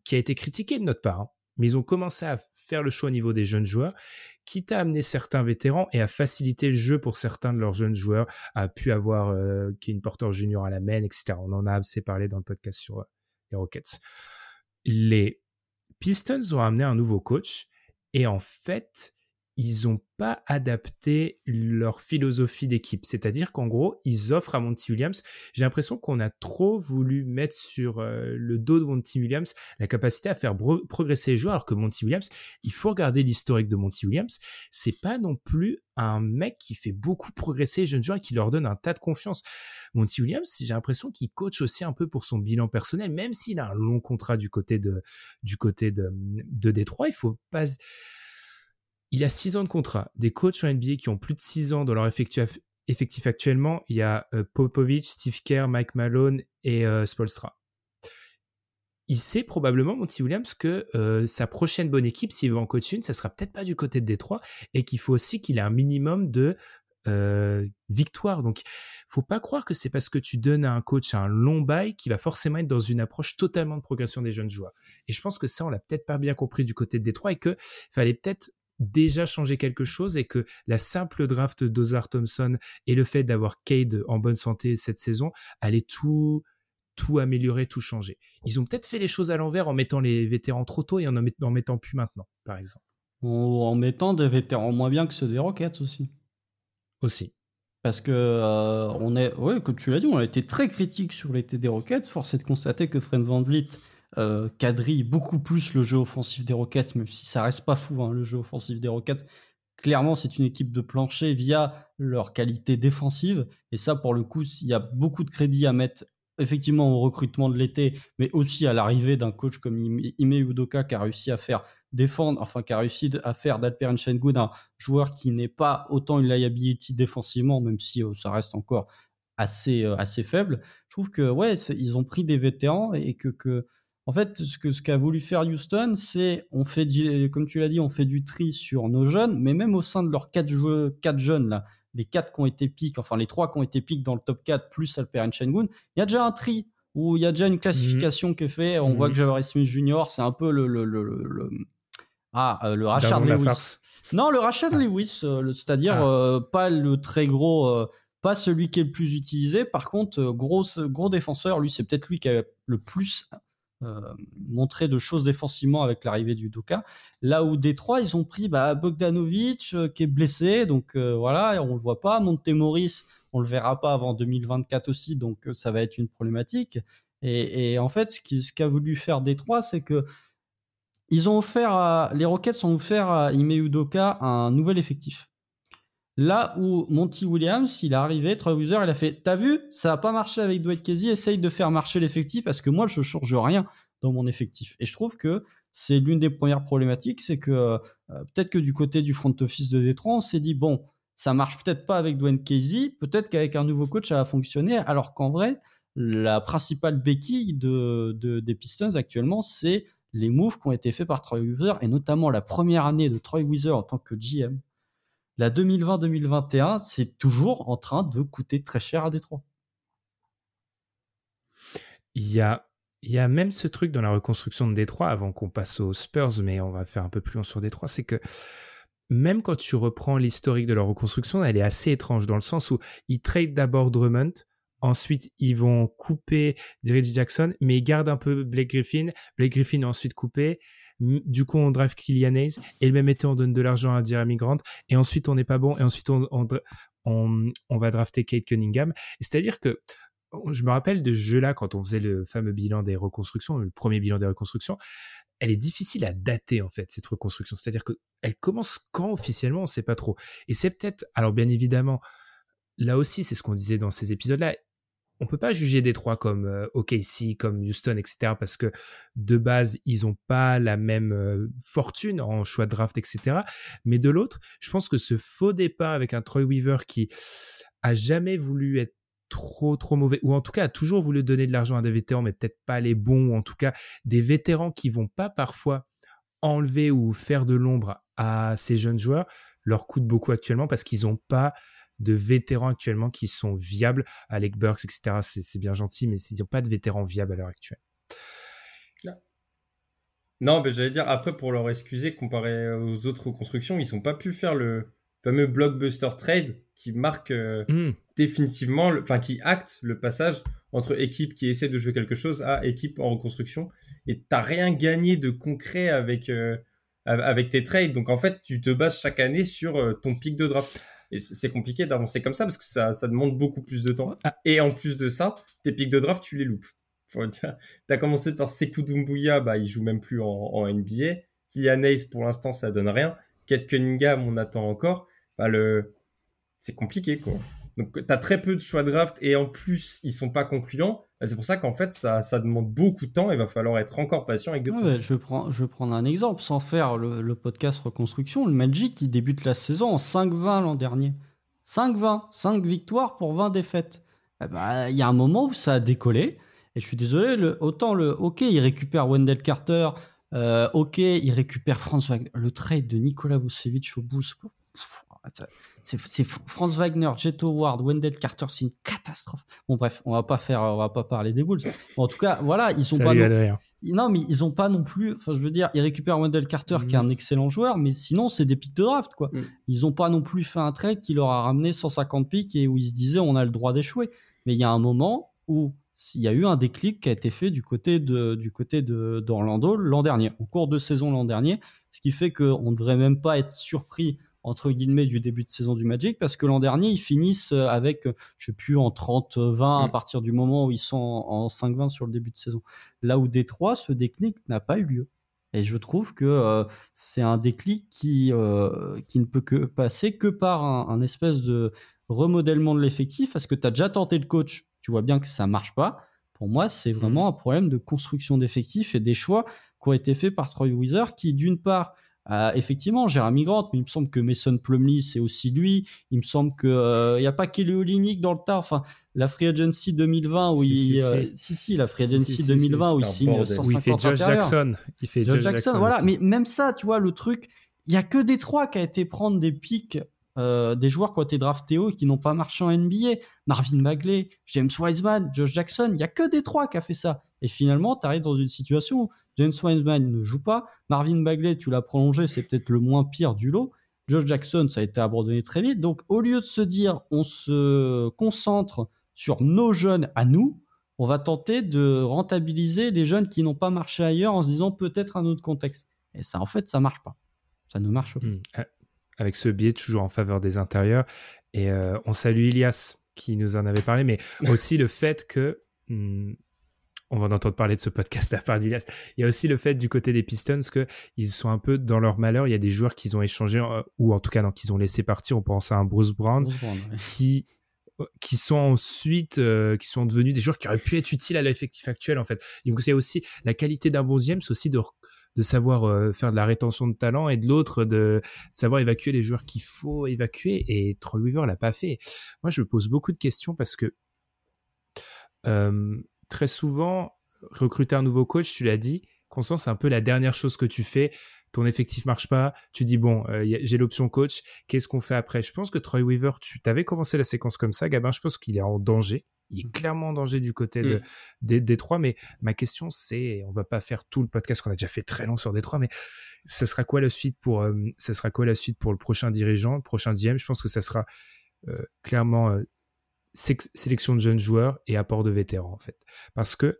qui a été critiqué de notre part. Hein, mais ils ont commencé à faire le choix au niveau des jeunes joueurs, quitte à amener certains vétérans et à faciliter le jeu pour certains de leurs jeunes joueurs, a pu avoir euh, Kevin Porter Junior à la main, etc. On en a assez parlé dans le podcast sur euh, les Rockets. Les Pistons ont amené un nouveau coach et en fait, ils ont pas adapté leur philosophie d'équipe. C'est-à-dire qu'en gros, ils offrent à Monty Williams. J'ai l'impression qu'on a trop voulu mettre sur euh, le dos de Monty Williams la capacité à faire progresser les joueurs, alors que Monty Williams, il faut regarder l'historique de Monty Williams. C'est pas non plus un mec qui fait beaucoup progresser les jeunes joueurs et qui leur donne un tas de confiance. Monty Williams, j'ai l'impression qu'il coach aussi un peu pour son bilan personnel, même s'il a un long contrat du côté de du côté de, de Détroit. Il faut pas il a six ans de contrat. Des coachs en NBA qui ont plus de six ans dans leur effectif, actuellement, il y a euh, Popovich, Steve Kerr, Mike Malone et euh, Spolstra. Il sait probablement, Monty Williams, que euh, sa prochaine bonne équipe, s'il veut en coach une, ça sera peut-être pas du côté de Détroit et qu'il faut aussi qu'il ait un minimum de victoires. Donc, faut pas croire que c'est parce que tu donnes à un coach un long bail qui va forcément être dans une approche totalement de progression des jeunes joueurs. Et je pense que ça, on l'a peut-être pas bien compris du côté de Détroit et que fallait peut-être déjà changer quelque chose et que la simple draft d'Ozar Thompson et le fait d'avoir Cade en bonne santé cette saison allait tout tout améliorer, tout changer. Ils ont peut-être fait les choses à l'envers en mettant les vétérans trop tôt et en en mettant plus maintenant, par exemple. En mettant des vétérans moins bien que ceux des Rockets aussi. Aussi. Parce que euh, on est, ouais, comme tu l'as dit, on a été très critique sur l'été des Rockets. Force est de constater que Fred Van Vliet euh, quadrille beaucoup plus le jeu offensif des Rockets, même si ça reste pas fou, hein, le jeu offensif des Rockets. Clairement, c'est une équipe de plancher via leur qualité défensive. Et ça, pour le coup, il y a beaucoup de crédit à mettre effectivement au recrutement de l'été, mais aussi à l'arrivée d'un coach comme Ime Udoka qui a réussi à faire défendre, enfin qui a réussi à faire d'Alperen Shengun un joueur qui n'est pas autant une liability défensivement, même si euh, ça reste encore assez euh, assez faible. Je trouve que ouais, ils ont pris des vétérans et que en fait, ce que ce qu'a voulu faire Houston, c'est on fait du, comme tu l'as dit, on fait du tri sur nos jeunes, mais même au sein de leurs quatre jeux, quatre jeunes là, les quatre qui ont été piques, enfin les trois qui ont été piques dans le top 4 plus Alperen Shengun, il y a déjà un tri où il y a déjà une classification qui est faite. On voit mhm. que Javaris Smith Jr. c'est un peu le, le, le, ah euh, le Rashad Lewis. Non, le Rashad Lewis, euh, c'est-à-dire ah. euh, pas le très gros, pas celui qui est le plus utilisé. Par contre, gros gros défenseur, lui c'est peut-être lui qui a le plus euh, montrer de choses défensivement avec l'arrivée du Doka. Là où Détroit, ils ont pris bah, Bogdanovic euh, qui est blessé, donc euh, voilà, on le voit pas. Montemoris, on le verra pas avant 2024 aussi, donc ça va être une problématique. Et, en fait, ce qu'a voulu faire Détroit, c'est que ils ont offert les Rockets ont offert à Ime Udoka un nouvel effectif. Là où Monty Williams, il est arrivé, Troy il a fait T'as vu, ça n'a pas marché avec Dwight Casey, essaye de faire marcher l'effectif parce que moi, je ne change rien dans mon effectif. Et je trouve que c'est l'une des premières problématiques, c'est que euh, peut-être que du côté du front office de Détroit, on s'est dit Bon, ça marche peut-être pas avec Dwayne Casey, peut-être qu'avec un nouveau coach, ça va fonctionner, alors qu'en vrai, la principale béquille de, des Pistons actuellement, c'est les moves qui ont été faits par Troy Weaver, et notamment la première année de Troy Weaver en tant que GM la 2020-2021, c'est toujours en train de coûter très cher à Détroit. Il y a, il y a même ce truc dans la reconstruction de Détroit, avant qu'on passe aux Spurs, mais on va faire un peu plus long sur Détroit, c'est que même quand tu reprends l'historique de leur reconstruction, elle est assez étrange dans le sens où ils trade d'abord Drummond, ensuite ils vont couper Reggie Jackson, mais ils gardent un peu Blake Griffin. Blake Griffin est ensuite coupé. Du coup, on drive Kylian Hayes et le même été, on donne de l'argent à Jeremy Grant et ensuite on n'est pas bon et ensuite on, on, on, va drafter Kate Cunningham. C'est-à-dire que je me rappelle de ce jeu-là quand on faisait le fameux bilan des reconstructions, le premier bilan des reconstructions. Elle est difficile à dater en fait cette reconstruction. C'est-à-dire que elle commence quand officiellement, on sait pas trop. Et c'est peut-être, alors bien évidemment, là aussi, c'est ce qu'on disait dans ces épisodes-là on peut pas juger Détroit comme euh, OKC, comme Houston, etc. parce que de base ils ont pas la même euh, fortune en choix de draft, etc. Mais de l'autre, je pense que ce faux départ avec un Troy Weaver qui a jamais voulu être trop trop mauvais ou en tout cas a toujours voulu donner de l'argent à des vétérans mais peut-être pas les bons ou en tout cas des vétérans qui vont pas parfois enlever ou faire de l'ombre à ces jeunes joueurs leur coûte beaucoup actuellement parce qu'ils ont pas de vétérans actuellement qui sont viables. Alec Burks, etc. C'est bien gentil, mais ils n'ont pas de vétérans viables à l'heure actuelle. Non, mais j'allais dire, après, pour leur excuser, comparé aux autres constructions, ils n'ont pas pu faire le fameux blockbuster trade qui marque euh, hmm. définitivement, enfin, qui acte le passage entre équipe qui essaie de jouer quelque chose à équipe en reconstruction. Et t'as rien gagné de concret avec, euh, avec tes trades. Donc, en fait, tu te bases chaque année sur euh, ton pic de draft. Et c'est compliqué d'avancer comme ça parce que ça, ça demande beaucoup plus de temps. Ah. Et en plus de ça, tes pics de draft, tu les loupes. T'as commencé par Sekou Doumbouya, bah, il joue même plus en, en NBA. Kylian Hayes, pour l'instant, ça donne rien. Kate Cunningham, on attend encore. Bah, le, c'est compliqué, quoi. Donc, t'as très peu de choix de draft et en plus, ils sont pas concluants. Bah, c'est pour ça qu'en fait, ça, ça demande beaucoup de temps. Il va falloir être encore patient avec des je, prends, je vais prendre un exemple sans faire le, podcast reconstruction. Le Magic, qui débute la saison en 5-20 l'an dernier. 5-20, 5 victoires pour 20 défaites. Eh ben, il y a un moment où ça a décollé. Et je suis désolé, le, autant le OK, il récupère Wendell Carter. Euh, OK, il récupère Franz Wagner. Le trade de Nicolas Vucevic au Bulls. C'est Franz Wagner, Jet Howard, Wendell Carter, c'est une catastrophe. Bon bref, on va pas faire, on va pas parler des Bulls. en tout cas, voilà, ils sont pas. Non, mais ils ont pas non plus. Enfin, je veux dire, ils récupèrent Wendell Carter qui est un mm. excellent joueur, mais sinon c'est des pics de draft quoi. Mm. Ils ont pas non plus fait un trade qui leur a ramené 150 pics et où ils se disaient on a le droit d'échouer. Mais il y a un moment où il y a eu un déclic qui a été fait du côté de du côté de d'Orlando l'an dernier, au cours de saison l'an dernier, ce qui fait qu'on ne devrait même pas être surpris entre guillemets du début de saison du Magic parce que l'an dernier ils finissent euh, avec je sais plus en 30-20 à mm. partir du moment où ils sont en, 5-20 sur le début de saison. Là où Détroit ce déclic n'a pas eu lieu. Et je trouve que euh, c'est un déclic qui euh, qui ne peut que passer que par un, un espèce de remodèlement de l'effectif parce que tu as déjà tenté le coach tu vois bien que ça marche pas. Pour moi, c'est vraiment mmh. un problème de construction d'effectifs et des choix qui ont été faits par Troy Weather, qui d'une part, effectivement, Jérémy Grant, mais il me semble que Mason Plumlee, c'est aussi lui. Il me semble que il euh, y a pas Kelly Olynyk dans le tas. Enfin, la Free Agency 2020 où si, il, euh, si, si, la Free Agency 2020 où il signe 150 il fait Josh Jackson. Il fait Josh, Jackson, voilà. Mais même ça, tu vois, le truc, il y a que Détroit qui a été prendre des pics euh, des joueurs qui ont été draftés haut et qui n'ont pas marché en NBA. Marvin Bagley, James Wiseman, Josh Jackson, il y a que des trois qui a fait ça. Et finalement, tu arrives dans une situation où James Wiseman ne joue pas, Marvin Bagley, tu l'as prolongé, c'est peut-être le moins pire du lot. Josh Jackson, ça a été abandonné très vite. Donc, au lieu de se dire, on se concentre sur nos jeunes à nous, on va tenter de rentabiliser les jeunes qui n'ont pas marché ailleurs en se disant peut-être un autre contexte. Et ça, en fait, ça marche pas. Ça ne marche pas. Hmm avec ce biais toujours en faveur des intérieurs. Et euh, on salue Ilias qui nous en avait parlé, mais aussi le fait que hmm, on va en entendre parler de ce podcast à part d'Ilias. Il y a aussi le fait du côté des Pistons que ils sont un peu dans leur malheur. Il y a des joueurs qu'ils ont échangés euh, ou en tout cas qu'ils ont laissé partir. On pense à un Bruce Brown, qui euh, qui sont ensuite qui sont devenus des joueurs qui auraient pu être utiles à l'effectif actuel en fait. Donc c'est aussi la qualité d'un bon c'est aussi de de savoir euh, faire de la rétention de talent et de l'autre de, savoir évacuer les joueurs qu'il faut évacuer. Et Troy Weaver l'a pas fait. Moi, je me pose beaucoup de questions parce que euh, très souvent, recruter un nouveau coach, tu l'as dit, Constance, c'est un peu la dernière chose que tu fais. Ton effectif marche pas, tu dis bon, euh, j'ai l'option coach, qu'est-ce qu'on fait après? Je pense que Troy Weaver, tu t'avais commencé la séquence comme ça, Gabin, je pense qu'il est en danger il est mm. clairement en danger du côté de, mm. des, trois. Mais ma question, c'est, on va pas faire tout le podcast qu'on a déjà fait très long sur Détroit, mais ça sera quoi la suite pour, euh, ça sera quoi la suite pour le prochain dirigeant, le prochain DM Je pense que ça sera euh, clairement sélection de jeunes joueurs et apport de vétérans en fait, parce que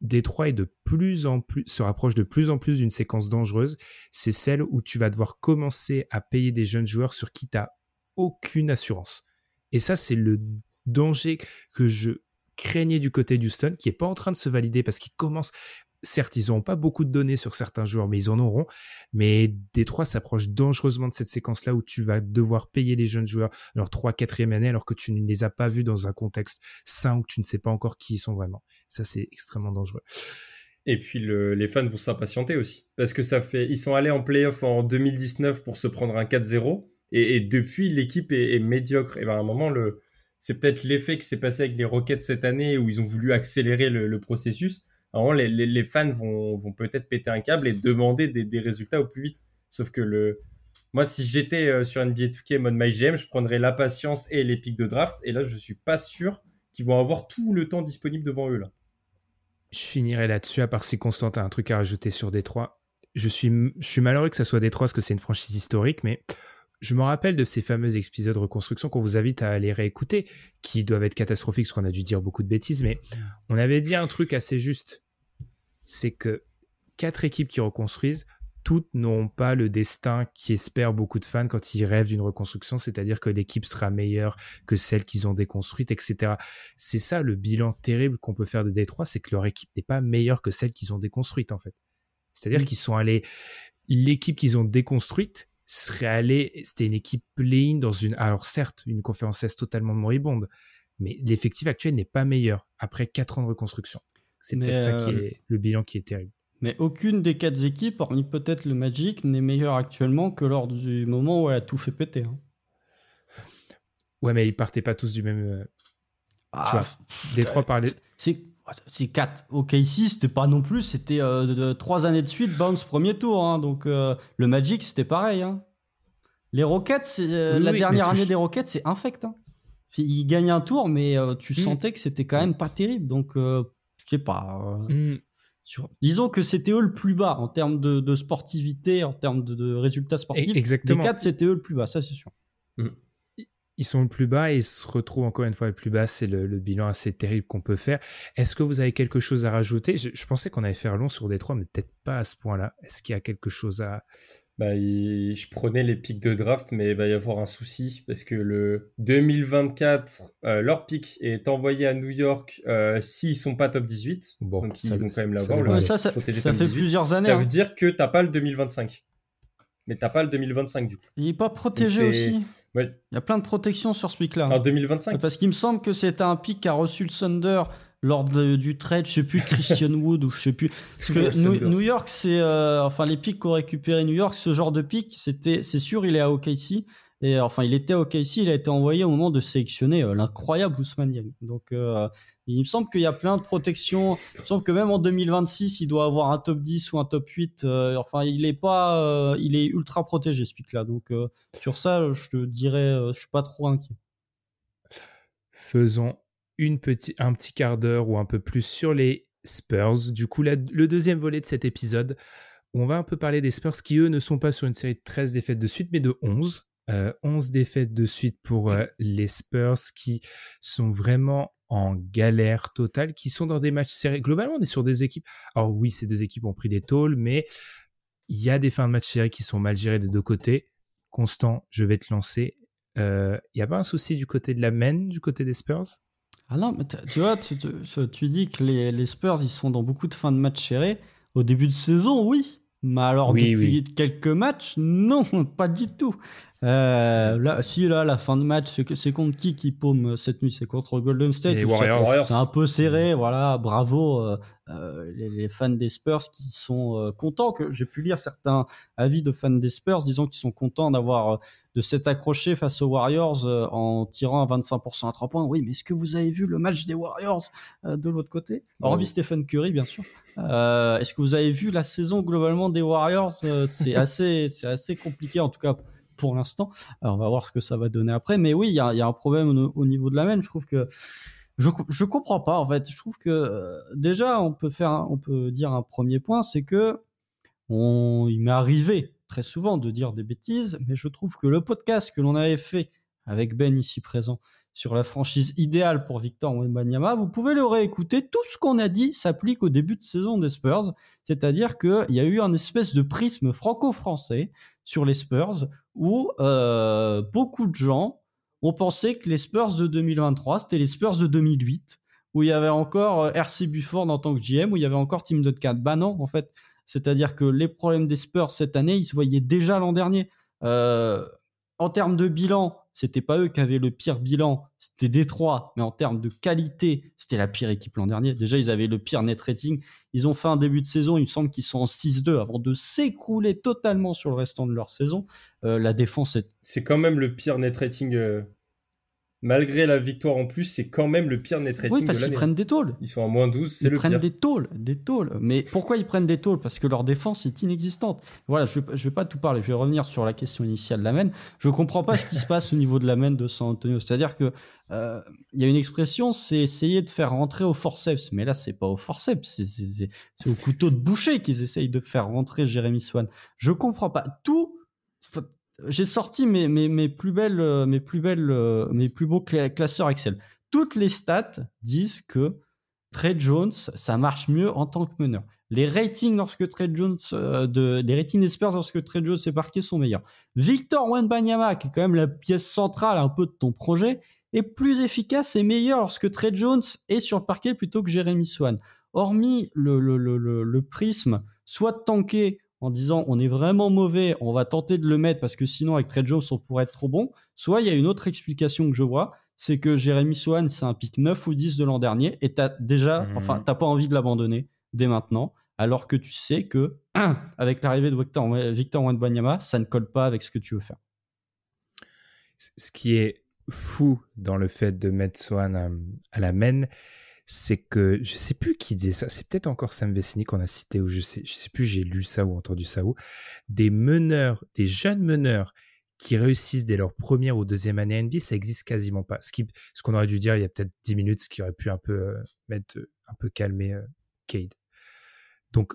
Détroit est de plus en plus se rapproche de plus en plus d'une séquence dangereuse. C'est celle où tu vas devoir commencer à payer des jeunes joueurs sur qui t'as aucune assurance. Et ça, c'est le danger que je craignais du côté d'Houston, qui est pas en train de se valider parce qu'ils commencent. Certes, ils n'ont pas beaucoup de données sur certains joueurs, mais ils en auront. Mais Détroit s'approche dangereusement de cette séquence-là où tu vas devoir payer les jeunes joueurs leur 3 4 année alors que tu ne les as pas vus dans un contexte sain où tu ne sais pas encore qui ils sont vraiment. Ça, c'est extrêmement dangereux. Et puis les fans vont s'impatienter aussi. Parce que ça fait. Ils sont allés en playoff en 2019 pour se prendre un 4-0. Et, depuis, l'équipe est, est, médiocre. Et ben, à un moment, le, c'est peut-être l'effet qui s'est passé avec les Rockets cette année où ils ont voulu accélérer le, processus. Les, fans vont, peut-être péter un câble et demander des, des, résultats au plus vite. Sauf que le, moi, si j'étais euh, sur NBA 2K mode MyGM, je prendrais la patience et les pics de draft. Et là, je suis pas sûr qu'ils vont avoir tout le temps disponible devant eux là. Je finirai là-dessus, à part si Constantin a un truc à rajouter sur Détroit. Je suis, je suis malheureux que ça soit Détroit parce que c'est une franchise historique, mais je me rappelle de ces fameux épisodes de reconstruction qu'on vous invite à aller réécouter, qui doivent être catastrophiques parce qu'on a dû dire beaucoup de bêtises, mais on avait dit un truc assez juste. C'est que quatre équipes qui reconstruisent, toutes n'ont pas le destin qui espère beaucoup de fans quand ils rêvent d'une reconstruction, c'est-à-dire que l'équipe sera meilleure que celle qu'ils ont déconstruite, etc. C'est ça le bilan terrible qu'on peut faire de Détroit, c'est que leur équipe n'est pas meilleure que celle qu'ils ont déconstruite, en fait. C'est-à-dire qu'ils sont allés, l'équipe qu'ils ont déconstruite, serait allé, c'était une équipe play dans une, alors certes, une conférence S totalement moribonde, mais l'effectif actuel n'est pas meilleur après quatre ans de reconstruction. C'est peut-être ça qui euh, est le bilan qui est terrible. Mais aucune des quatre équipes, hormis peut-être le Magic, n'est meilleure actuellement que lors du moment où elle a tout fait péter. Hein. Ouais, mais ils partaient pas tous du même. Euh, ah, tu vois, des trois parlaient. C'est c'est quatre. Ok, ici, c'était pas non plus. C'était euh, trois années de suite, bounce premier tour. Hein, donc euh, le Magic, c'était pareil. Hein. Les Rockets, la dernière année des Rockets, c'est infect. Hein. Ils gagnent un tour, mais tu mm. sentais que c'était quand même pas terrible. Donc, je sais pas. Mm. Disons que c'était eux le plus bas en termes de, sportivité, en termes de, résultats sportifs. Exactement. Les quatre, c'était eux le plus bas, ça c'est sûr. Mm. Ils sont le plus bas et ils se retrouvent encore une fois le plus bas. C'est le, bilan assez terrible qu'on peut faire. Est-ce que vous avez quelque chose à rajouter? Je, pensais qu'on allait faire long sur Détroit, mais peut-être pas à ce point-là. Est-ce qu'il y a quelque chose à, bah, je prenais les pics de draft, mais il va y avoir un souci parce que le 2024, euh, leur pic est envoyé à New York euh, s'ils sont pas top 18. Bon, donc ils vont quand même l'avoir. Ça, ça, ça, fait plusieurs années. Ça veut hein. dire que t'as pas le 2025. Mais t'as pas le 2025 du coup. Il est pas protégé aussi. Il y a plein de protections sur ce pic-là. En 2025. Parce qu'il me semble que c'est un pic qu'a reçu le Thunder lors du trade, je sais plus Christian Wood ou je sais plus. Parce que New, York, c'est euh, enfin les pics qu'ont récupéré New York, ce genre de pic, c'était, c'est sûr, il est à OKC. Et enfin, il était à OKC, il a été envoyé au moment de sélectionner euh, l'incroyable Ousmane Diagne. Donc, euh, il me semble qu'il y a plein de protections. Il me semble que même en 2026, il doit avoir un top 10 ou un top 8. enfin, il est pas, il est ultra protégé ce pic-là. Donc, sur ça, je te dirais, je suis pas trop inquiet. Faisons une petit, un petit quart d'heure ou un peu plus sur les Spurs. Du coup, le deuxième volet de cet épisode, on va un peu parler des Spurs qui, eux, ne sont pas sur une série de 13 défaites de suite, mais de 11. 11 euh, défaites de suite pour euh, les Spurs qui sont vraiment en galère totale, qui sont dans des matchs serrés. Globalement, on est sur des équipes. Alors oui, ces deux équipes ont pris des tôles, mais il y a des fins de match serrés qui sont mal gérées des deux côtés. Constant, je vais te lancer. Il euh, n'y a pas un souci du côté de la main, du côté des Spurs? Ah non, mais tu vois, tu, tu, dis que les, les, Spurs, ils sont dans beaucoup de fins de match serrés. Au début de saison, oui. Mais alors, depuis quelques matchs, non, pas du tout. Euh, là, si là, la fin de match, c'est contre qui qui paume cette nuit? C'est contre Golden State. Les Warriors. C'est un peu serré, voilà. Bravo euh, euh, les, fans des Spurs qui sont contents. Que j'ai pu lire certains avis de fans des Spurs disant qu'ils sont contents d'avoir de s'être accrochés face aux Warriors en tirant à 25% à 3 points. Oui, mais est-ce que vous avez vu le match des Warriors de l'autre côté? Hormis Stephen Curry, bien sûr. est-ce que vous avez vu la saison globalement des Warriors C'est assez, c'est assez compliqué en tout cas pour l'instant. on va voir ce que ça va donner après. Mais oui, il y a, un problème au, niveau de la main. Je trouve que je je comprends pas en fait. Je trouve que euh, déjà on peut faire, on peut dire un premier point, c'est que on, il m'est arrivé très souvent de dire des bêtises, mais je trouve que le podcast que l'on avait fait avec Ben ici présent sur la franchise idéale pour Victor Wembanyama, vous pouvez le réécouter. Tout ce qu'on a dit s'applique au début de saison des Spurs, c'est-à-dire qu'il y a eu un espèce de prisme franco-français sur les Spurs où euh, beaucoup de gens ont pensé que les Spurs de 2023, c'était les Spurs de 2008, où il y avait encore euh, RC Bufford en tant que GM, où il y avait encore Tim Duncan. Bah non, en fait. C'est-à-dire que les problèmes des Spurs cette année, ils se voyaient déjà l'an dernier. Euh, en termes de bilan, c'était pas eux qui avaient le pire bilan, c'était Détroit, mais en termes de qualité, c'était la pire équipe l'an dernier. Déjà, ils avaient le pire net rating. Ils ont fait un début de saison, il me semble qu'ils sont en 6-2 avant de s'écrouler totalement sur le restant de leur saison. Euh, la défense est... C'est quand même le pire net rating euh, malgré la victoire en plus, c'est quand même le pire net rating oui, parce qu'ils prennent des tôles. Ils sont à moins 12, c'est le pire. Ils prennent des tôles, des tôles. Mais pourquoi ils prennent des tôles Parce que leur défense est inexistante. Voilà, je, je vais pas tout parler. Je vais revenir sur la question initiale de la main. Je comprends pas ce qui se passe au niveau de la main de San Antonio. C'est-à-dire que euh, il y a une expression, c'est essayer de faire rentrer au forceps. Mais là, c'est pas au forceps, c'est au couteau de boucher qu'ils essayent de faire rentrer Jérémy Swan. Je comprends pas. Tout j'ai sorti mes, mes, mes, plus belles, euh, mes plus belles, euh, mes plus beaux classeurs Excel. Toutes les stats disent que Trey Jones, ça marche mieux en tant que meneur. Les ratings lorsque Trey Jones, euh, de, les ratings experts lorsque Trey Jones est parqué sont meilleurs. Victor Wenbanyama, qui est quand même la pièce centrale un peu de ton projet, est plus efficace et meilleur lorsque Trey Jones est sur le parquet plutôt que Jeremy Swan. Hormis le, le, le, le prisme, soit de tanker en disant on est vraiment mauvais, on va tenter de le mettre parce que sinon avec Trey Jones on pourrait être trop bon. Soit il y a une autre explication que je vois, c'est que Jérémy Swan c'est un pic 9 ou 10 de l'an dernier et t'as déjà, mmh. enfin t'as pas envie de l'abandonner dès maintenant, alors que tu sais que avec l'arrivée de Victor, Victor Wembanyama, ça ne colle pas avec ce que tu veux faire. Ce qui est fou dans le fait de mettre Swan à, à la main, c'est que je sais plus qui disait ça, c'est peut-être encore Sam Vecini qu'on a cité ou je sais sais plus j'ai lu ça ou entendu ça ou des meneurs, des jeunes meneurs qui réussissent dès leur première ou deuxième année NBA, ça existe quasiment pas. Ce ce qu'on aurait dû dire il y a peut-être 10 minutes, ce qui aurait pu un peu euh, mettre, un peu calmer euh, Cade. Donc,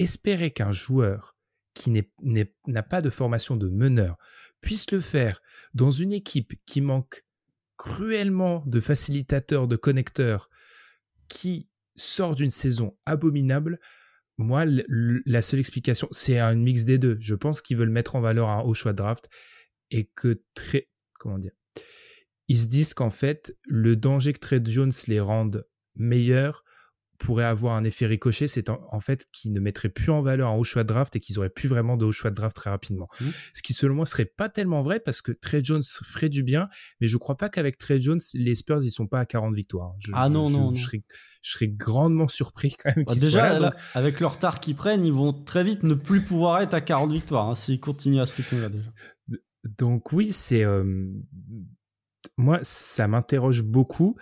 espérer qu'un joueur qui n'a pas de formation de meneur puisse le faire dans une équipe qui manque cruellement de facilitateurs, de connecteurs, qui sort d'une saison abominable, moi, la seule explication, c'est un mix des deux. Je pense qu'ils veulent mettre en valeur un haut choix de draft et que très, comment dire, ils se disent qu'en fait, le danger que Trey Jones les rende meilleurs pourrait avoir un effet ricochet, c'est en, fait qu'ils ne mettraient plus en valeur un haut choix de draft et qu'ils auraient plus vraiment de haut choix de draft très rapidement. Mmh. Ce qui selon moi serait pas tellement vrai parce que Trey Jones ferait du bien, mais je crois pas qu'avec Trey Jones, les Spurs ils sont pas à 40 victoires. ah non, non, je, Serais, grandement surpris quand même. Bah, déjà, avec le retard qu'ils prennent, ils vont très vite ne plus pouvoir être à 40 victoires hein, s'ils continuent à ce rythme-là déjà. Donc oui, c'est euh, moi ça m'interroge beaucoup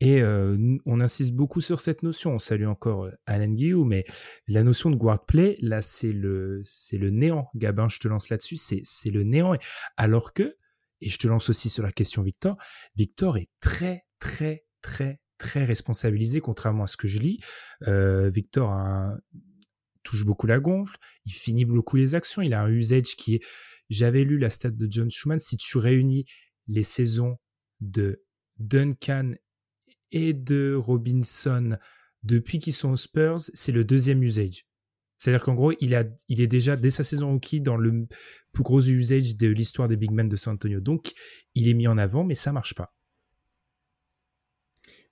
et euh, on insiste beaucoup sur cette notion. On salue encore euh, Alan Guillou, mais la notion de guard play, là, c'est le, c'est le néant. Gabin, je te lance là-dessus, c'est, c'est le néant. Alors que, et je te lance aussi sur la question Victor, Victor est très, très, très, très responsabilisé, contrairement à ce que je lis. Euh, Victor a touche beaucoup la gonfle, il finit beaucoup les actions, il a un usage qui est, j'avais lu la stat de John Schumann, si tu réunis les saisons de Duncan et de Robinson depuis qu'ils sont aux Spurs, c'est le deuxième usage. C'est-à-dire qu'en gros, il, a, il est déjà, dès sa saison rookie, dans le plus gros usage de l'histoire des big men de San Antonio. Donc, il est mis en avant, mais ça marche pas.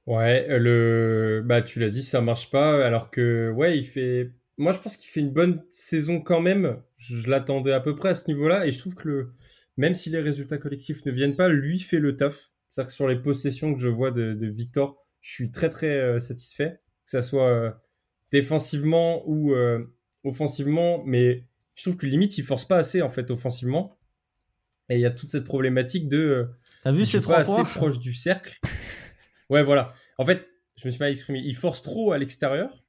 Ouais, le, bah, tu l'as dit, ça marche pas, alors que, ouais, il fait, moi, je pense qu'il fait une bonne saison quand même. Je l'attendais à peu près à ce niveau-là, et je trouve que même si les résultats collectifs ne viennent pas, lui fait le taf. C'est-à-dire que sur les possessions que je vois de, Victor, je suis très très euh, satisfait, que ça soit euh, défensivement ou euh, offensivement, mais je trouve que limite il force pas assez en fait offensivement. Et il y a toute cette problématique de. T'as vu ces trois pas assez proche du cercle. ouais, voilà. En fait, je me suis mal exprimé. Il force trop à l'extérieur.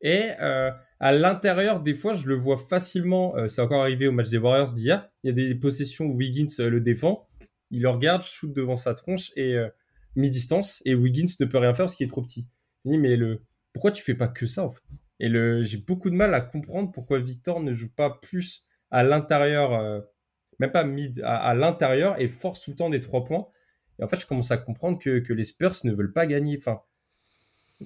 Et à l'intérieur, des fois, je le vois facilement. c'est encore arrivé au match des Warriors d'hier. Il y a des possessions où Wiggins le défend il le regarde, shoot devant sa tronche et euh, mi-distance et Wiggins ne peut rien faire parce qu'il est trop petit. Il dit mais le pourquoi tu fais pas que ça Et le j'ai beaucoup de mal à comprendre pourquoi Victor ne joue pas plus à l'intérieur, euh, même pas mid, à, l'intérieur et force tout le temps des trois points. Et en fait, je commence à comprendre que, que les Spurs ne veulent pas gagner. Enfin,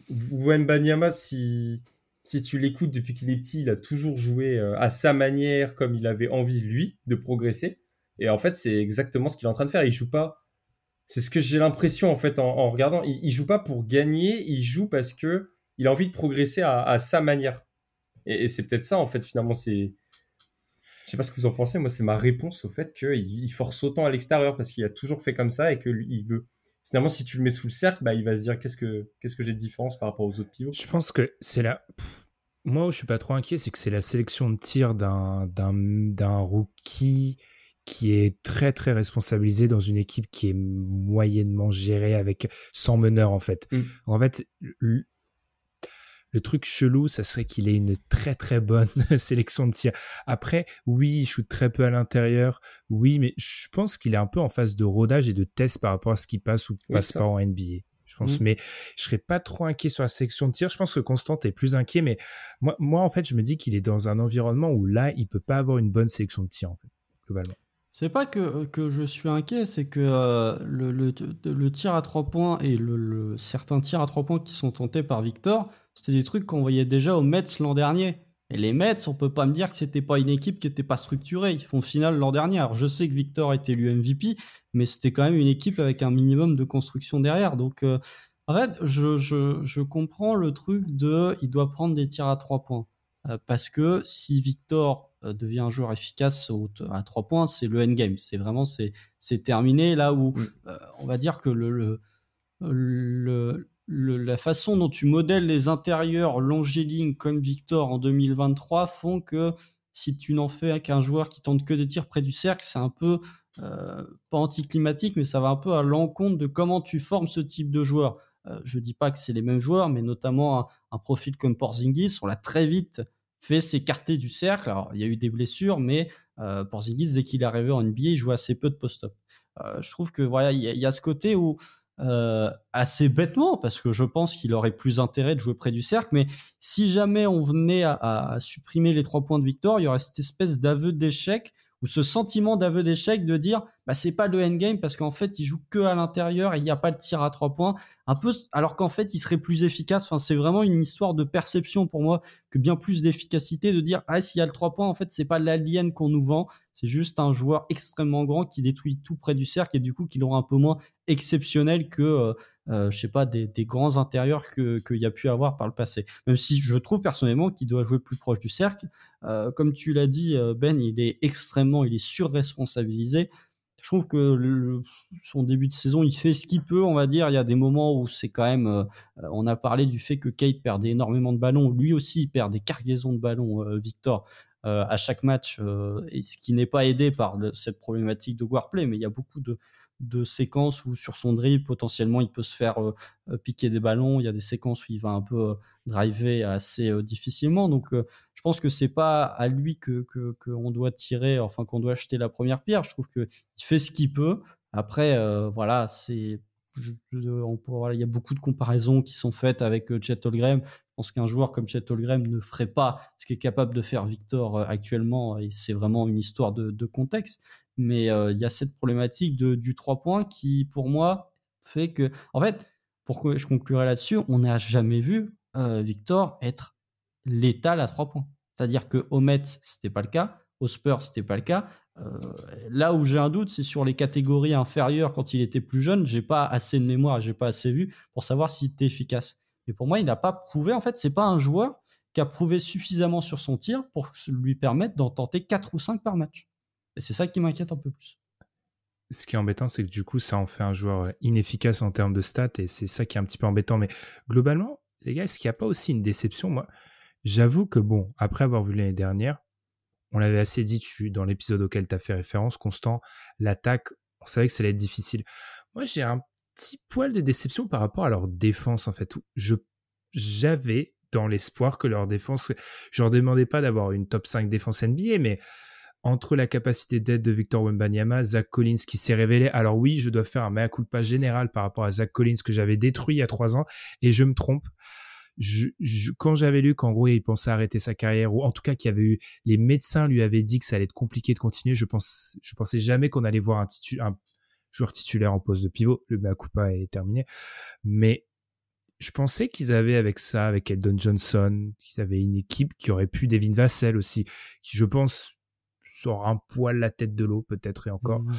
Banyama, si si tu l'écoutes depuis qu'il est petit, il a toujours joué euh, à sa manière, comme il avait envie lui de progresser. Et en fait, c'est exactement ce qu'il est en train de faire. Il joue pas. C'est ce que j'ai l'impression en fait en, regardant. Il, il, joue pas pour gagner. Il joue parce que il a envie de progresser à, sa manière. Et, c'est peut-être ça en fait finalement. C'est. Je sais pas ce que vous en pensez. Moi, c'est ma réponse au fait qu'il il force autant à l'extérieur parce qu'il a toujours fait comme ça et que il veut. Finalement, si tu le mets sous le cercle, bah, il va se dire qu'est-ce que qu'est-ce que j'ai de différence par rapport aux autres pivots? Je pense que c'est là. Moi, où je suis pas trop inquiet, c'est que c'est la sélection de tir d'un d'un d'un rookie qui est très très responsabilisé dans une équipe qui est moyennement gérée avec sans meneur en fait. Mm. En fait, le, truc chelou, ça serait qu'il ait une très très bonne sélection de tir. Après, oui, il shoot très peu à l'intérieur, oui, mais je pense qu'il est un peu en phase de rodage et de test par rapport à ce qui passe ou passe pas en NBA. Je pense, mm. mais je serais pas trop inquiet sur la sélection de tir. Je pense que Constant est plus inquiet, mais moi, moi en fait, je me dis qu'il est dans un environnement où là, il peut pas avoir une bonne sélection de tir en fait, globalement. C'est pas que, que je suis inquiet, c'est que euh, le, le, tir à trois points et le, certains tirs à trois points qui sont tentés par Victor, c'était des trucs qu'on voyait déjà aux Mets l'an dernier. Et les Mets, on peut pas me dire que c'était pas une équipe qui était pas structurée. Ils font finale l'an dernier. Alors je sais que Victor était lui MVP, mais c'était quand même une équipe avec un minimum de construction derrière. Donc euh, en fait, je, je, je, comprends le truc de il doit prendre des tirs à trois points. Euh, parce que si Victor devient un joueur efficace à trois points, c'est le endgame. C'est vraiment c'est c'est terminé là où euh, on va dire que le, le, la façon dont tu modèles les intérieurs longiligne comme Victor en 2023 font que si tu n'en fais qu'un joueur qui tente que des tirs près du cercle, c'est un peu euh, pas anticlimatique, mais ça va un peu à l'encontre de comment tu formes ce type de joueur. Je je dis pas que c'est les mêmes joueurs, mais notamment un, un profil comme Porzingis, on l'a très vite fait s'écarter du cercle. Alors, il y a eu des blessures, mais euh, Porzingis, dès qu'il est arrivé en NBA, il joue assez peu de post-up. Euh, je trouve que voilà, il y, a ce côté où euh, assez bêtement, parce que je pense qu'il aurait plus intérêt de jouer près du cercle, mais si jamais on venait à, à supprimer les trois points de victoire, il y aurait cette espèce d'aveu d'échec ou ce sentiment d'aveu d'échec de dire bah c'est pas le endgame parce qu'en fait il joue que à l'intérieur il n'y a pas le tir à trois points un peu alors qu'en fait il serait plus efficace enfin c'est vraiment une histoire de perception pour moi que bien plus d'efficacité de dire ah s'il y a le trois points en fait c'est pas l'alien qu'on nous vend c'est juste un joueur extrêmement grand qui détruit tout près du cercle et du coup qu'il aura un peu moins exceptionnel que euh, euh, je sais pas des, des grands intérieurs que qu'il y a pu avoir par le passé. Même si je trouve personnellement qu'il doit jouer plus proche du cercle. Euh, comme tu l'as dit Ben, il est extrêmement, il est surresponsabilisé. Je trouve que son début de saison, il fait ce qu'il peut, on va dire. Il y a des moments où c'est quand même. on a parlé du fait que Kate perdait énormément de ballons. Lui aussi, il perd des cargaisons de ballons, Victor. Euh, à chaque match, euh, ce qui n'est pas aidé par cette problématique de play, mais il y a beaucoup de, de séquences où sur son dribble, potentiellement, il peut se faire euh, piquer des ballons. Il y a des séquences où il va un peu driver assez difficilement. Donc, je pense que c'est pas à lui que qu'on doit tirer, enfin qu'on doit acheter la première pierre. Je trouve que il fait ce qu'il peut. Après, voilà, c'est il y a beaucoup de comparaisons qui sont faites avec Chet Holmgren. Je pense qu'un joueur comme Chet Holmgren ne ferait pas ce qu'est capable de faire Victor euh, actuellement, et c'est vraiment une histoire de, contexte. Mais euh, il y a cette problématique de, du 3 points qui, pour moi, fait que, en fait, pourquoi je conclurai là-dessus, on n'a jamais vu euh, Victor être létal à 3 points. C'est-à-dire que au Mets, c'était pas le cas, au Spurs, c'était pas le cas. là où j'ai un doute, c'est sur les catégories inférieures quand il était plus jeune. J'ai pas assez de mémoire, j'ai pas assez vu pour savoir s'il était efficace. Et pour moi, il n'a pas prouvé, en fait, c'est pas un joueur qui a prouvé suffisamment sur son tir pour lui permettre d'en tenter 4 ou 5 par match. C'est ça qui m'inquiète un peu plus. Ce qui est embêtant, c'est que du coup, ça en fait un joueur inefficace en termes de stats, et c'est ça qui est un petit peu embêtant. Mais globalement, les gars, est-ce qu'il n'y a pas aussi une déception? Moi, j'avoue que bon, après avoir vu l'année dernière, on l'avait assez dit dans l'épisode auquel tu as fait référence, Constant, l'attaque, on savait que ça allait être difficile. Moi, j'ai un petit poil de déception par rapport à leur défense en fait. Je j'avais dans l'espoir que leur défense, je leur demandais pas d'avoir une top 5 défense NBA, mais entre la capacité d'aide de Victor Wembanyama, Zach Collins qui s'est révélé. Alors oui, je dois faire un mea culpa général par rapport à Zach Collins que j'avais détruit il y a trois ans et je me trompe. Je, quand j'avais lu qu'en gros il pensait arrêter sa carrière ou en tout cas qu'il y avait eu les médecins lui avaient dit que ça allait être compliqué de continuer, je pense je pensais jamais qu'on allait voir un, un joueur titulaire en poste de pivot. Le mea culpa est terminé. Mais je pensais qu'ils avaient avec ça, avec Eldon Johnson, qu'ils avaient une équipe qui aurait pu Devin Vassell aussi, qui je pense sort un poil la tête de l'eau peut-être et encore. Mmh.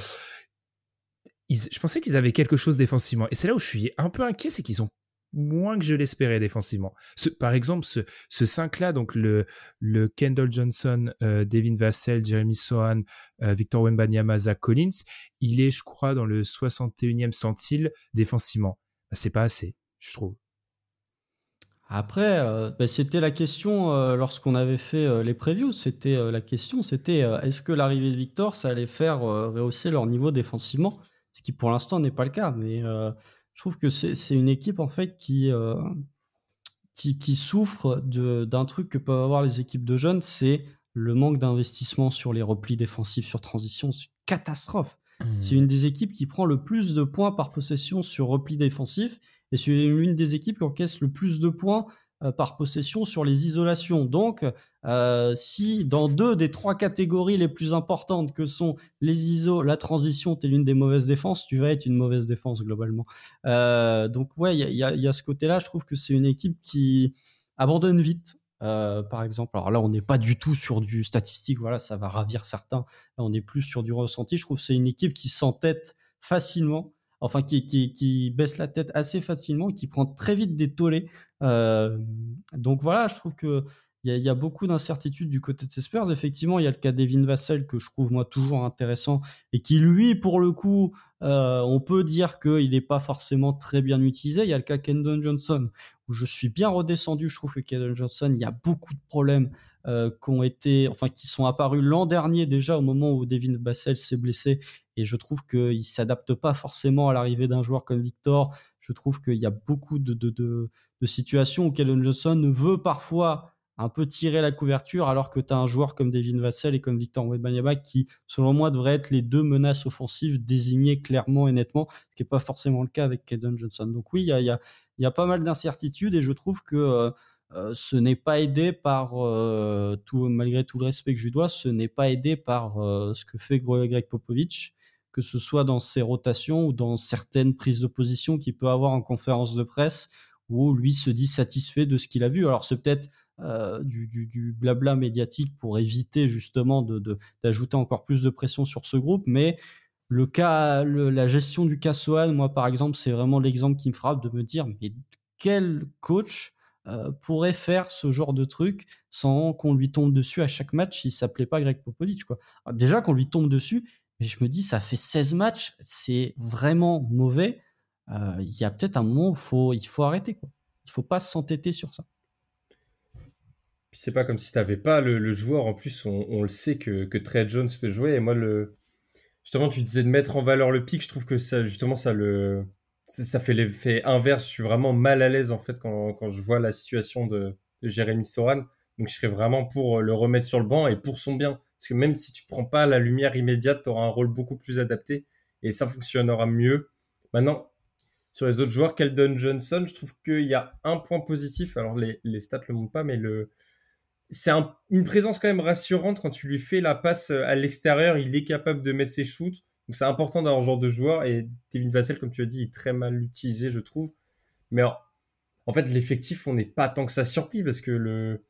je pensais qu'ils avaient quelque chose défensivement. Et c'est là où je suis un peu inquiet, c'est qu'ils ont moins que je l'espérais défensivement. Ce, par exemple, ce, ce 5-là, donc le, le Kendall Johnson, euh, Devin Vassell, Jeremy Sohan, euh, Victor Wembanyama, Zach Collins, il est, je crois, dans le 61e centile défensivement. Bah, c'est pas assez, je trouve. Après, euh, bah, c'était la question lorsqu'on avait fait les previews. C'était la question, c'était est-ce que l'arrivée de Victor, ça allait faire rehausser leur niveau défensivement? Ce qui pour l'instant n'est pas le cas, mais je trouve que c'est une équipe en fait qui, euh, qui, qui, souffre d'un truc que peuvent avoir les équipes de jeunes, c'est le manque d'investissement sur les replis défensifs sur transition. C'est une catastrophe. Mmh. C'est une des équipes qui prend le plus de points par possession sur repli défensif et c'est l'une des équipes qui encaisse le plus de points euh, par possession sur les isolations. Donc, euh, si dans deux des trois catégories les plus importantes que sont les ISO, la transition, tu es l'une des mauvaises défenses, tu vas être une mauvaise défense globalement. Euh, donc, ouais, il y a, ce côté-là. Je trouve que c'est une équipe qui abandonne vite. par exemple, alors là, on n'est pas du tout sur du statistique, voilà, ça va ravir certains. Là, on est plus sur du ressenti. Je trouve que c'est une équipe qui s'entête facilement enfin qui, qui, baisse la tête assez facilement, qui prend très vite des tollés. Euh, donc voilà, je trouve que il y, a beaucoup d'incertitudes du côté de ces Spurs. Effectivement, il y a le cas d'Evin Vassell que je trouve moi toujours intéressant et qui lui, pour le coup, euh, on peut dire qu'il n'est pas forcément très bien utilisé. Il y a le cas Kendon Johnson où je suis bien redescendu. Je trouve que Kendon Johnson, il y a beaucoup de problèmes euh, qui ont été, enfin, qui sont apparus l'an dernier déjà au moment où Devin Vassell s'est blessé. Et je trouve qu'il s'adapte pas forcément à l'arrivée d'un joueur comme Victor. Je trouve qu'il y a beaucoup de, de situations où Kendon Johnson veut parfois un peu tirer la couverture alors que tu as un joueur comme Devin Vassell et comme Victor Wembanyama qui, selon moi, devraient être les deux menaces offensives désignées clairement et nettement, ce qui n'est pas forcément le cas avec Kaden Johnson. Donc oui, il y a, y, a, y a, pas mal d'incertitudes et je trouve que euh, euh ce n'est pas aidé par, euh, tout, malgré tout le respect que je lui dois, ce n'est pas aidé par euh, ce que fait Greg Popovich, que ce soit dans ses rotations ou dans certaines prises de position qu'il peut avoir en conférence de presse, où lui se dit satisfait de ce qu'il a vu. Alors c'est peut-être euh, du, blabla médiatique pour éviter justement d'ajouter encore plus de pression sur ce groupe. Mais le cas, la gestion du cas Sohan, moi par exemple, c'est vraiment l'exemple qui me frappe de me dire mais quel coach euh, pourrait faire ce genre de truc sans qu'on lui tombe dessus à chaque match s'il s'appelait pas Greg Popovich quoi? Déjà qu'on lui tombe dessus, mais je me dis ça fait 16 matchs, c'est vraiment mauvais. Euh, il y a peut-être un moment où faut, il faut arrêter quoi. Il faut pas s'entêter sur ça c'est pas comme si t'avais pas le, joueur. En plus, on, le sait que, que Trey Jones peut jouer. Et moi, le, justement, tu disais de mettre en valeur le pic. Je trouve que ça, justement, ça le, ça fait l'effet inverse. Je suis vraiment mal à l'aise, en fait, quand, quand je vois la situation de, Jérémy Soran. Donc, je serais vraiment pour le remettre sur le banc et pour son bien. Parce que même si tu prends pas la lumière immédiate, tu auras un rôle beaucoup plus adapté et ça fonctionnera mieux. Maintenant, sur les autres joueurs, Keldon Johnson, je trouve qu'il y a un point positif. Alors, les, les stats le montrent pas, mais le, c'est une présence quand même rassurante quand tu lui fais la passe euh, à l'extérieur, il est capable de mettre ses shoots. Donc c'est important d'avoir ce genre de joueur et Kevin Vassell, comme tu as dit, est très mal utilisé, je trouve. Mais en, fait, l'effectif, on n'est pas tant que ça surpris parce que le,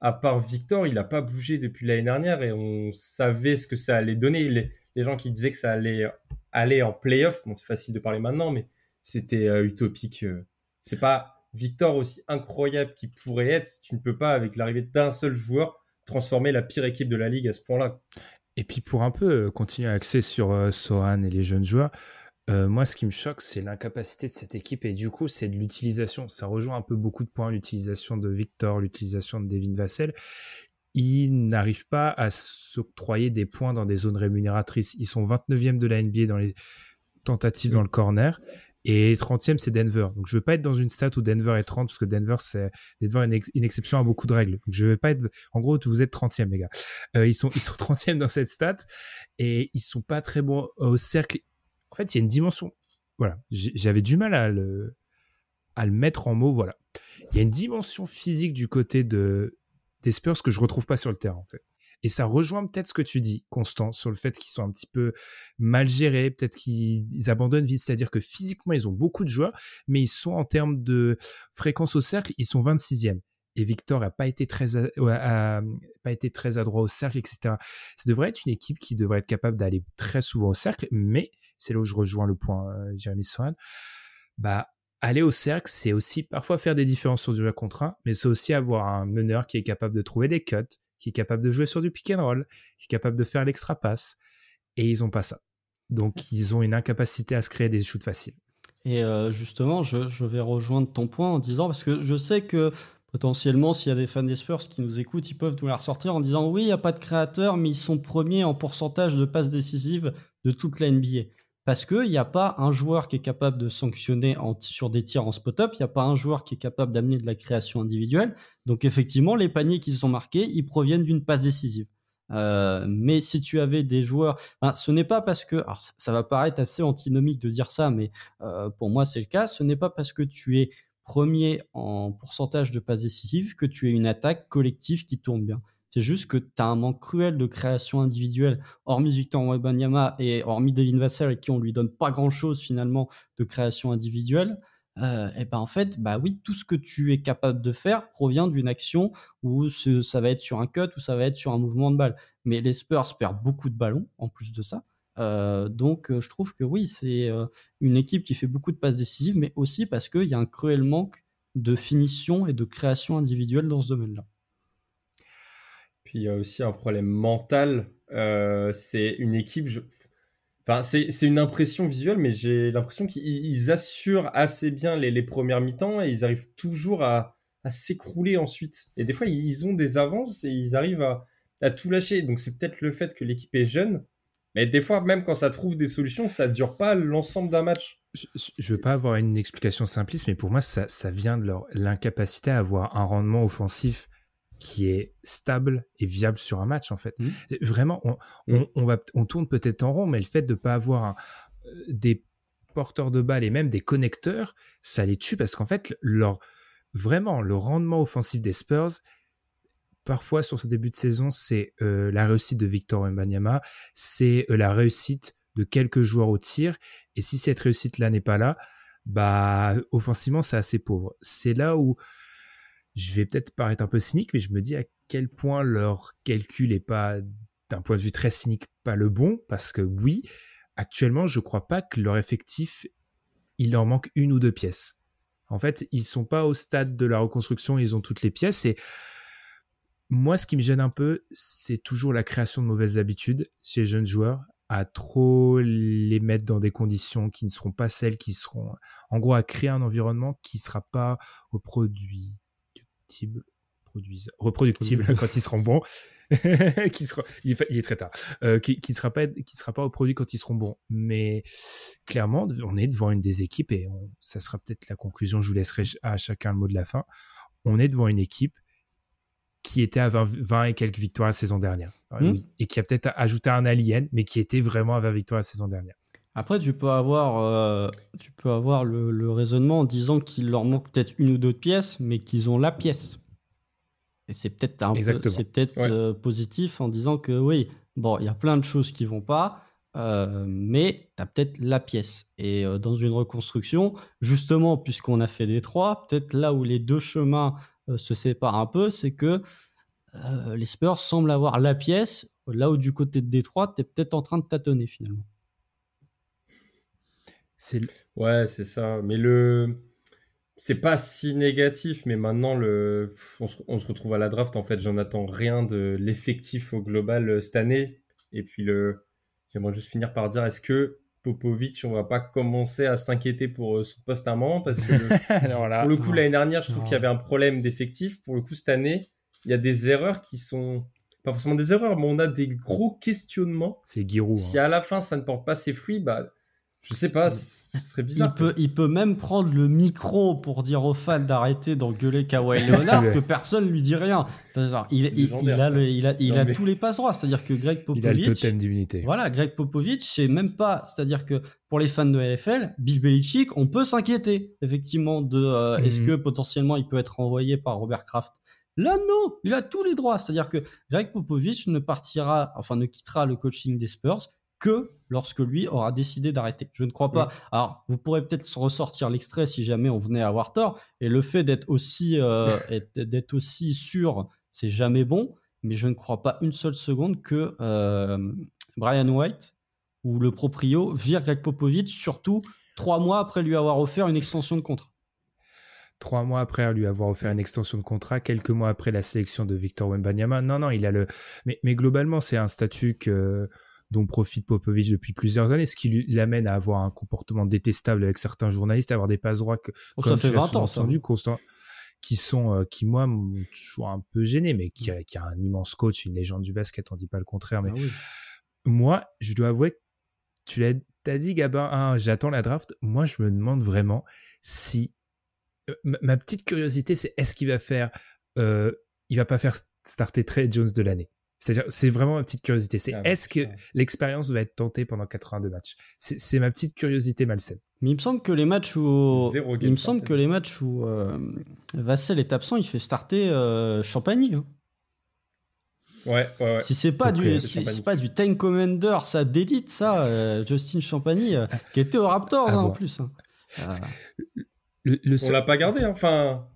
à part Victor, il n'a pas bougé depuis l'année dernière et on savait ce que ça allait donner. Les, les gens qui disaient que ça allait aller en playoff, bon, c'est facile de parler maintenant, mais c'était euh, utopique. Euh. c'est pas Victor, aussi incroyable qu'il pourrait être, tu ne peux pas, avec l'arrivée d'un seul joueur, transformer la pire équipe de la ligue à ce point-là. Et puis pour un peu euh, continuer à axer sur euh, Sohan et les jeunes joueurs, euh, moi ce qui me choque c'est l'incapacité de cette équipe et du coup c'est de l'utilisation. Ça rejoint un peu beaucoup de points, l'utilisation de Victor, l'utilisation de Devin Vassell. Ils n'arrivent pas à s'octroyer des points dans des zones rémunératrices. Ils sont 29e de la NBA dans les tentatives dans le corner. Et 30e, c'est Denver. Donc, je veux pas être dans une stat où Denver est 30, parce que Denver, c'est, Denver est une, exception à beaucoup de règles. Donc, je vais pas être, en gros, vous êtes 30e, les gars. Euh, ils sont, ils sont 30e dans cette stat, et ils sont pas très bons au cercle. En fait, il y a une dimension. Voilà. J'avais du mal à le, à le mettre en mots, voilà. Il y a une dimension physique du côté de, des Spurs que je retrouve pas sur le terrain, en fait. Et ça rejoint peut-être ce que tu dis, Constant, sur le fait qu'ils sont un petit peu mal gérés, peut-être qu'ils abandonnent vite, c'est-à-dire que physiquement, ils ont beaucoup de joueurs, mais ils sont en termes de fréquence au cercle, ils sont 26e. Et Victor a pas été très, pas été très adroit au cercle, etc. Ça devrait être une équipe qui devrait être capable d'aller très souvent au cercle, mais c'est là où je rejoins le point, euh, Jérémy Soran. Bah, aller au cercle, c'est aussi parfois faire des différences sur du 1 contre 1, mais c'est aussi avoir un meneur qui est capable de trouver des cuts, qui est capable de jouer sur du pick and roll, qui est capable de faire l'extra passe, et ils ont pas ça. Donc ils ont une incapacité à se créer des shoots faciles. Et euh, justement, je, je, vais rejoindre ton point en disant, parce que je sais que potentiellement, s'il y a des fans des Spurs qui nous écoutent, ils peuvent nous la ressortir en disant, oui, il n'y a pas de créateur, mais ils sont premiers en pourcentage de passes décisives de toute la NBA parce qu'il n'y a pas un joueur qui est capable de sanctionner sur des tirs en spot-up, il n'y a pas un joueur qui est capable d'amener de la création individuelle. Donc effectivement, les paniers qui sont marqués, ils proviennent d'une passe décisive. Euh, mais si tu avais des joueurs, ce n'est pas parce que, alors ça, va paraître assez antinomique de dire ça, mais euh, pour moi c'est le cas. Ce n'est pas parce que tu es premier en pourcentage de passes décisives que tu es une attaque collective qui tourne bien. C'est juste que tu as un manque cruel de création individuelle, hormis Victor Wembanyama et hormis Devin Vassell, et qui on lui donne pas grand chose finalement de création individuelle. Euh, et ben en fait, bah oui, tout ce que tu es capable de faire provient d'une action où ça va être sur un cut ou ça va être sur un mouvement de balle. Mais les Spurs perdent beaucoup de ballons en plus de ça. Euh, donc euh, je trouve que oui, c'est une équipe qui fait beaucoup de passes décisives, mais aussi parce qu'il y a un cruel manque de finition et de création individuelle dans ce domaine-là. Il y a aussi un problème mental. Euh, c'est une équipe. Enfin, c'est une impression visuelle, mais j'ai l'impression qu'ils assurent assez bien les, les premières mi-temps et ils arrivent toujours à, à s'écrouler ensuite. Et des fois, ils ont des avances et ils arrivent à, à tout lâcher. Donc c'est peut-être le fait que l'équipe est jeune. Mais des fois, même quand ça trouve des solutions, ça dure pas l'ensemble d'un match. Je, je veux pas avoir une explication simpliste, mais pour moi, ça, ça vient de l'incapacité à avoir un rendement offensif qui est stable et viable sur un match en fait. Mmh. Vraiment, on, on, on, va, on tourne peut-être en rond, mais le fait de pas avoir un, euh, des porteurs de balles et même des connecteurs, ça les tue parce qu'en fait, leur vraiment le rendement offensif des Spurs, parfois sur ce début de saison, c'est euh, la réussite de Victor Mbanyama, c'est euh, la réussite de quelques joueurs au tir, et si cette réussite-là n'est pas là, bah offensivement c'est assez pauvre. C'est là où je vais peut-être paraître un peu cynique, mais je me dis à quel point leur calcul est pas, d'un point de vue très cynique, pas le bon, parce que oui, actuellement, je crois pas que leur effectif, il leur manque une ou deux pièces. En fait, ils sont pas au stade de la reconstruction, ils ont toutes les pièces et moi, ce qui me gêne un peu, c'est toujours la création de mauvaises habitudes chez les jeunes joueurs, à trop les mettre dans des conditions qui ne seront pas celles qui seront, en gros, à créer un environnement qui sera pas reproductible, reproductible quand ils seront bons, qui sera, il, est très tard, euh, qui, qui sera pas, qui sera pas reproduit quand ils seront bons. Mais clairement, on est devant une des équipes et ça sera peut-être la conclusion. Je vous laisserai à chacun le mot de la fin. On est devant une équipe qui était à 20, et quelques victoires la saison dernière. Hmm. Et qui a peut-être ajouté un alien, mais qui était vraiment à 20 victoires la saison dernière. Après, tu peux avoir, euh, tu peux avoir le, raisonnement en disant qu'il leur manque peut-être une ou deux pièces, mais qu'ils ont la pièce. Et c'est peut-être un c'est peut-être euh, positif en disant que oui, bon, il y a plein de choses qui vont pas, euh, mais tu as peut-être la pièce. Et dans une reconstruction, justement, puisqu'on a fait des trois, peut-être là où les deux chemins se sépare un peu, c'est que les Spurs semblent avoir la pièce, là où du côté de Détroit, tu es peut-être en train de tâtonner finalement. C'est Ouais, c'est ça. Mais le. C'est pas si négatif, mais maintenant, le... on, se, retrouve à la draft. En fait, j'en attends rien de l'effectif au global euh, cette année. Et puis, le... j'aimerais juste finir par dire est-ce que Popovic, on va pas commencer à s'inquiéter pour euh, son poste à un moment? Parce que pour le coup l'année dernière, je trouve qu'il y avait un problème d'effectif. Pour le coup cette année, il y a des erreurs qui sont pas forcément des erreurs, mais on a des gros questionnements. C'est Giroud. Si hein. à la fin ça ne porte pas ses fruits, bah je sais pas, ce serait bizarre. Il peut, il peut même prendre le micro pour dire aux fans d'arrêter d'engueuler Kawhi Leonard que personne lui dit rien. Il, il, il, a, il, a, il a tous les passe droits. C'est-à-dire que Greg Popovich. Il a le totem d'immunité. Voilà, Greg Popovich, c'est même pas. C'est-à-dire que pour les fans de LFL, Bill Belichick, on peut s'inquiéter, effectivement, de euh, est-ce mhm. que potentiellement il peut être envoyé par Robert Kraft? Là, non, il a tous les droits. C'est-à-dire que Greg Popovich ne partira, enfin, ne quittera le coaching des Spurs que lorsque lui aura décidé d'arrêter. Je ne crois pas. Alors, vous pourrez peut-être ressortir l'extrait si jamais on venait à avoir tort. Et le fait d'être aussi, euh, d'être aussi sûr, c'est jamais bon. Mais je ne crois pas une seule seconde que euh, Brian White ou le proprio vire Greg Popovich, surtout trois mois après lui avoir offert une extension de contrat. Trois mois après lui avoir offert une extension de contrat, quelques mois après la sélection de Victor Wembanyama. Non, non, il a le. Mais, mais globalement, c'est un statut que dont profite Popovic depuis plusieurs années, ce qui l'amène à avoir un comportement détestable avec certains journalistes, à avoir des passes droits que, oh, comme ça fait 20 ans, constant, qui sont, euh, qui moi, m'ont toujours un peu gêné, mais qui, a, qui a un immense coach, une légende du basket, on dit pas le contraire, mais ah moi, je dois avouer, tu l'as, t'as dit, Gabin, hein, j'attends la draft. Moi, je me demande vraiment si, euh, ma, petite curiosité, c'est est-ce qu'il va faire, euh, il va pas faire starter Trey Jones de l'année? C'est-à-dire, c'est vraiment ma petite curiosité. C'est ah est-ce que l'expérience va être tentée pendant 82 matchs? C'est ma petite curiosité malsaine. Mais il me semble que les matchs où il me semble que les matchs où euh, Vassel est absent, il fait starter euh, Champagny. Hein. Ouais, ouais, ouais, Si c'est pas du, pas du Tank Commander, ça d'élite, ça, euh, Justin Champagny, qui était au Raptors hein, en plus. Hein. Le, On l'a pas gardé, enfin.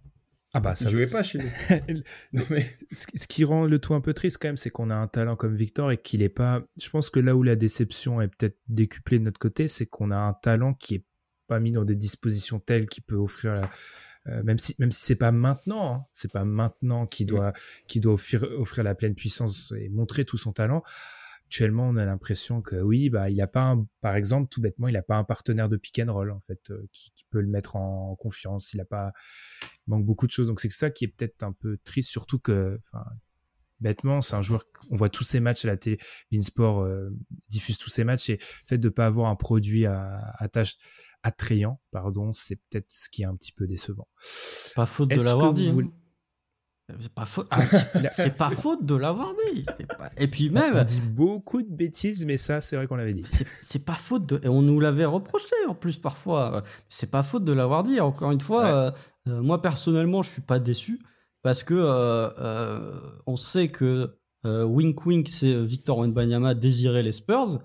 Ah bah ça jouait pas chez nous. mais... ce, qui rend le tout un peu triste quand même, c'est qu'on a un talent comme Victor et qu'il est pas. Je pense que là où la déception est peut-être décuplée de notre côté, c'est qu'on a un talent qui est pas mis dans des dispositions telles qu'il peut offrir la... Euh, même si même si c'est pas maintenant, hein, c'est pas maintenant qu'il doit qui doit offrir offrir la pleine puissance et montrer tout son talent actuellement, on a l'impression que oui, bah, il a pas, un, par exemple, tout bêtement, il a pas un partenaire de pick and roll en fait euh, qui, qui, peut le mettre en confiance. Il a pas, manque beaucoup de choses. Donc c'est ça qui est peut-être un peu triste, surtout que, enfin, bêtement, c'est un joueur. On voit tous ses matchs à la télé. Beansport euh, diffuse tous ses matchs et le fait de pas avoir un produit à, à tâche attrayant, pardon, c'est peut-être ce qui est un petit peu décevant. Pas faute de l'avoir dit. Hein. C'est pas faute. Ah, c'est pas faute de l'avoir dit. Et puis même. On dit beaucoup de bêtises, mais ça, c'est vrai qu'on l'avait dit. C'est pas faute de. Et on nous l'avait reproché en plus parfois. C'est pas faute de l'avoir dit. Encore une fois, euh, euh, moi personnellement, je suis pas déçu parce que euh, on sait que wink wink, c'est Victor Wenbanyama désirait les Spurs.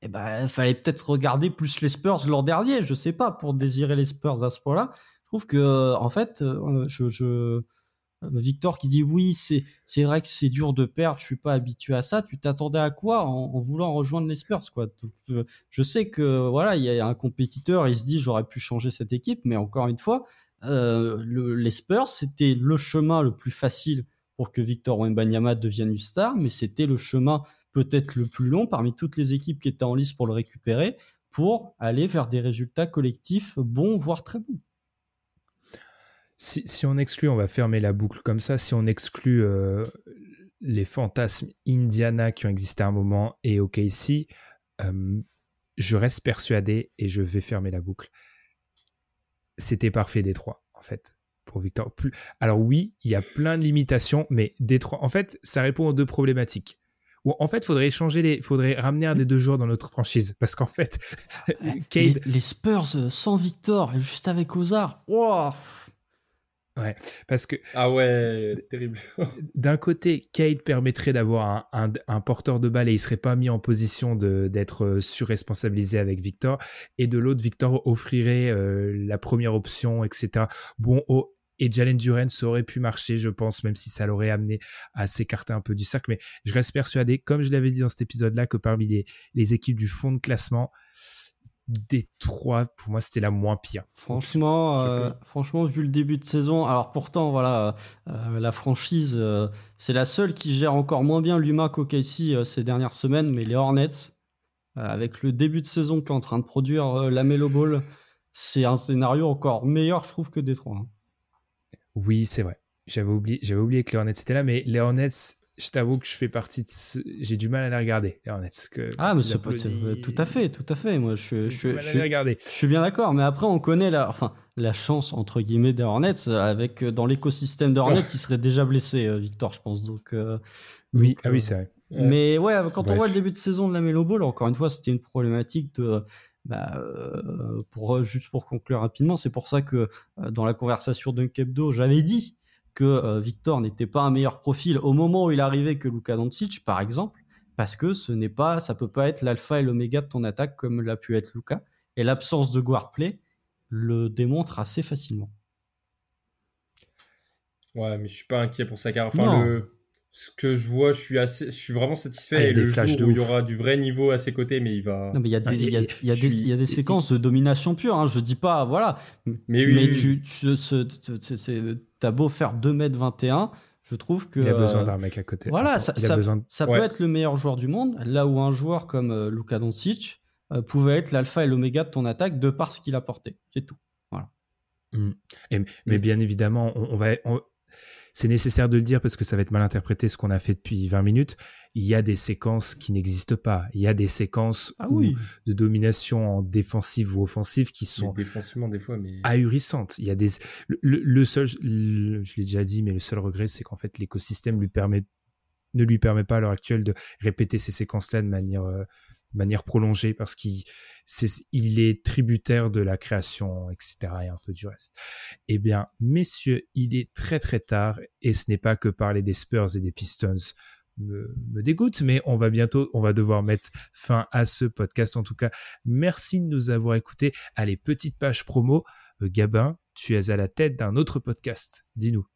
Et eh ben, il fallait peut-être regarder plus les Spurs l'an dernier. Je sais pas pour désirer les Spurs à ce point-là. Je trouve que en fait, je, je Victor qui dit oui, c'est c'est vrai que c'est dur de perdre, je suis pas habitué à ça. Tu t'attendais à quoi en, voulant rejoindre les Spurs quoi? Euh, Je sais que voilà, il y a un compétiteur, il se dit j'aurais pu changer cette équipe, mais encore une fois, euh, les Spurs c'était le chemin le plus facile pour que Victor Wembanyama devienne une star, mais c'était le chemin peut-être le plus long parmi toutes les équipes qui étaient en lice pour le récupérer, pour aller vers des résultats collectifs bons voire très bons si, on exclut, on va fermer la boucle comme ça, si on exclut euh, les fantasmes Indiana qui ont existé à un moment et OKC, euh, je reste persuadé et je vais fermer la boucle. C'était parfait Détroit, en fait, pour Victor. Alors oui, il y a plein de limitations, mais Détroit, en fait, ça répond aux deux problématiques. Ou en fait, faudrait changer les, faudrait ramener un des deux joueurs dans notre franchise, parce qu'en fait, les, les, Spurs sans Victor juste avec Ozar, wow Ouais, parce que. Ah ouais, terrible. D'un côté, Cade permettrait d'avoir un, un, porteur de balle et il serait pas mis en position d'être euh, surresponsabilisé avec Victor. Et de l'autre, Victor offrirait euh, la première option, etc. Bon, oh, et Jalen Duren, ça aurait pu marcher, je pense, même si ça l'aurait amené à s'écarter un peu du cercle. Mais je reste persuadé, comme je l'avais dit dans cet épisode-là, que parmi les, les équipes du fond de classement, des trois, pour moi, c'était la moins pire. Franchement, euh, franchement, vu le début de saison, alors pourtant, voilà, euh, la franchise, euh, c'est la seule qui gère encore moins bien l'UMA qu'OKC ces dernières semaines, mais les Hornets, avec le début de saison qui est en train de produire la Melo Ball, c'est un scénario encore meilleur, je trouve, que Détroit. Hein. Oui, c'est vrai. J'avais oublié, j'avais oublié que les Hornets étaient là, mais les Hornets, je t'avoue que je fais partie de j'ai du mal à les regarder les Hornets que ah mais c'est tout à fait tout à fait. Moi je je, je, je suis bien d'accord mais après on connaît la enfin la chance entre guillemets des Hornets avec dans l'écosystème des Hornets il serait déjà blessé euh, Victor je pense donc euh, oui ah oui euh, c'est vrai. Mais ouais quand on voit le début de saison de la Melo Ball encore une fois c'était une problématique de bah, pour juste pour conclure rapidement c'est pour ça que dans la conversation d'un Kebdo j'avais dit que euh, Victor n'était pas un meilleur profil au moment où il arrivait que Luka Doncic, par exemple, parce que ce n'est pas, ça peut pas être l'alpha et l'oméga de ton attaque comme l'a pu être Luka. Et l'absence de guard play le démontre assez facilement. Ouais, mais je suis pas inquiet pour sa carrière. Enfin, le, ce que je vois, je suis assez, je suis vraiment satisfait. Ah, et le jour où il y aura du vrai niveau à ses côtés, mais il va. Non, mais il y a des, il y a, il y a des, il y a des séquences de domination pure. Hein, je dis pas, voilà. Mais, oui, mais tu, tu c'est, t'as beau faire 2m21, je trouve que. Il a besoin d'un mec à côté. Voilà, ça, ça, ça peut être le meilleur joueur du monde, là où un joueur comme euh, Luka Doncic euh, pouvait être l'alpha et l'oméga de ton attaque de par ce qu'il apportait. C'est tout. Voilà. Mmh. Et, mais bien évidemment, on, va, c'est nécessaire de le dire parce que ça va être mal interprété ce qu'on a fait depuis 20 minutes. Il y a des séquences qui n'existent pas. Il y a des séquences ah oui. de domination en défensive ou offensive qui sont défensivement des fois mais ahurissantes. Il y a des le, seul je l'ai déjà dit mais le seul regret c'est qu'en fait l'écosystème lui permet ne lui permet pas à l'heure actuelle de répéter ces séquences-là de manière euh, manière prolongée parce qu'il il est tributaire de la création, etc. et un peu du reste. Eh bien, messieurs, il est très très tard et ce n'est pas que parler des Spurs et des Pistons me, me, dégoûte, mais on va bientôt, on va devoir mettre fin à ce podcast. En tout cas, merci de nous avoir écoutés. Allez, petite page promo. Euh, Gabin, tu es à la tête d'un autre podcast. Dis-nous.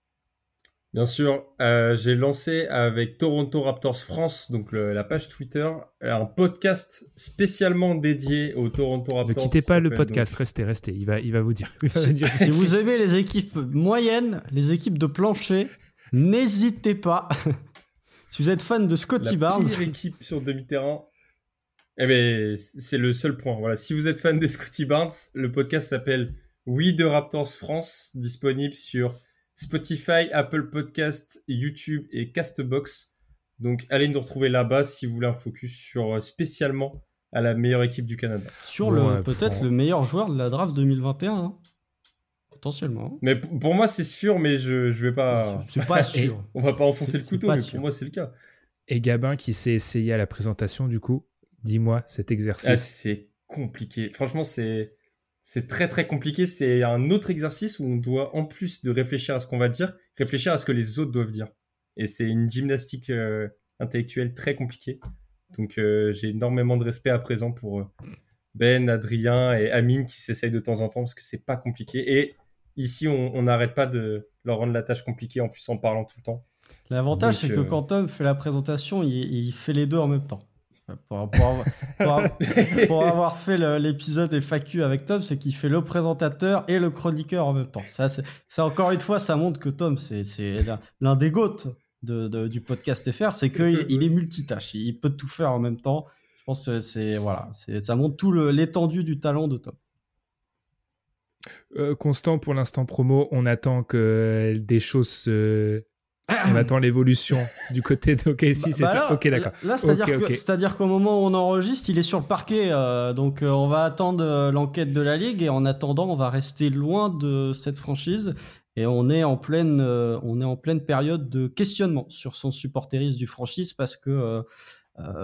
Bien sûr, euh, j'ai lancé avec Toronto Raptors France, donc la page Twitter, un podcast spécialement dédié au Toronto Raptors. Ne quittez pas le podcast, restez, restez, il va, il va vous dire. si vous aimez les équipes moyennes, les équipes de plancher, n'hésitez pas. si vous êtes fan de Scotty Barnes. La pire équipe sur demi-terrain. Eh ben, c'est le seul point. Voilà. Si vous êtes fan de Scotty Barnes, le podcast s'appelle We de Raptors France, disponible sur Spotify, Apple Podcast, YouTube et Castbox. Donc allez nous retrouver là-bas si vous voulez un focus sur euh, spécialement à la meilleure équipe du Canada. Sur le peut-être le meilleur joueur de la draft 2021. Hein. Potentiellement. Mais pour moi, c'est sûr, mais je, je vais pas. C'est pas sûr. on va pas enfoncer le couteau, mais pour moi, c'est le cas. Et Gabin qui s'est essayé à la présentation, du coup, dis-moi cet exercice. Ah, c'est compliqué. Franchement, c'est c'est très très compliqué. C'est un autre exercice où on doit, en plus de réfléchir à ce qu'on va dire, réfléchir à ce que les autres doivent dire. Et c'est une gymnastique euh, intellectuelle très compliquée. Donc euh, j'ai énormément de respect à présent pour euh, Ben, Adrien et Amine qui s'essayent de temps en temps parce que c'est pas compliqué. Et ici, on n'arrête pas de leur rendre la tâche compliquée en plus en parlant tout le temps. L'avantage, c'est que quand Tom fait la présentation, il, fait les deux en même temps. Pour, avoir, fait l'épisode FAQ avec Tom, c'est qu'il fait le présentateur et le chroniqueur en même temps. Ça, ça encore une fois, ça montre que Tom, c'est l'un des gôtes du podcast FR, c'est qu'il il est multitâche. Il peut tout faire en même temps. Je pense que c'est voilà, ça montre tout l'étendue du talent de Tom. Euh, Constant, pour l'instant promo, on attend que des choses se on attend l'évolution du côté de OKC, c'est bah, ça Ok, d'accord. Là, c'est-à-dire qu'au moment où on enregistre, il est sur le parquet. Euh, donc, euh, on va attendre euh, l'enquête de la Ligue et en attendant, on va rester loin de cette franchise. Et on est en pleine, on est en pleine période de questionnement sur son supporterisme du franchise parce que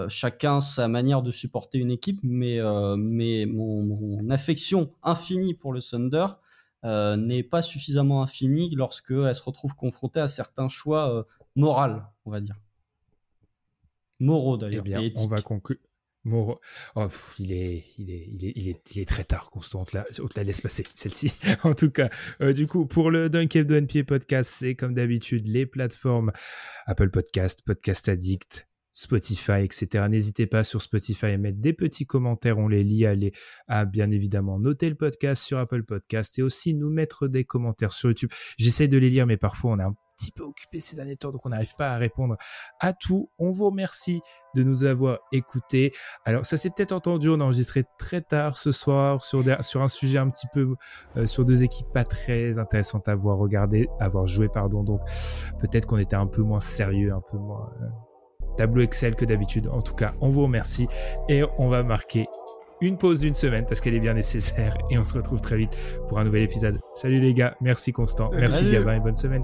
chacun sa manière de supporter une équipe, mais, mais mon, mon, affection infinie pour le Thunder euh, n'est pas suffisamment infinie lorsqu'elle se retrouve confrontée à certains choix euh, moraux, on va dire. Moraux d'ailleurs. Eh bien, on va conclure. Oh, il, est, il, est, il, est, il, est, il est très tard, Constant. On te la, on te la laisse passer, celle-ci. en tout cas, euh, du coup, pour le Dunk de NPA podcast, c'est comme d'habitude les plateformes Apple Podcast, Podcast Addict, Spotify, etc. N'hésitez pas sur Spotify à mettre des petits commentaires, on les lit, les, à bien évidemment noter le podcast sur Apple Podcast et aussi nous mettre des commentaires sur YouTube. J'essaie de les lire, mais parfois on est un petit peu occupé ces derniers temps, donc on n'arrive pas à répondre à tout. On vous remercie de nous avoir écoutés. Alors ça s'est peut-être entendu, on a enregistré très tard ce soir sur, sur un sujet un petit peu euh, sur deux équipes pas très intéressantes à voir regarder, à voir jouer, pardon. Donc peut-être qu'on était un peu moins sérieux, un peu moins... Euh, tableau Excel que d'habitude. En tout cas, on vous remercie et on va marquer une pause d'une semaine parce qu'elle est bien nécessaire et on se retrouve très vite pour un nouvel épisode. Salut les gars, merci Constant, merci Gabin et bonne semaine.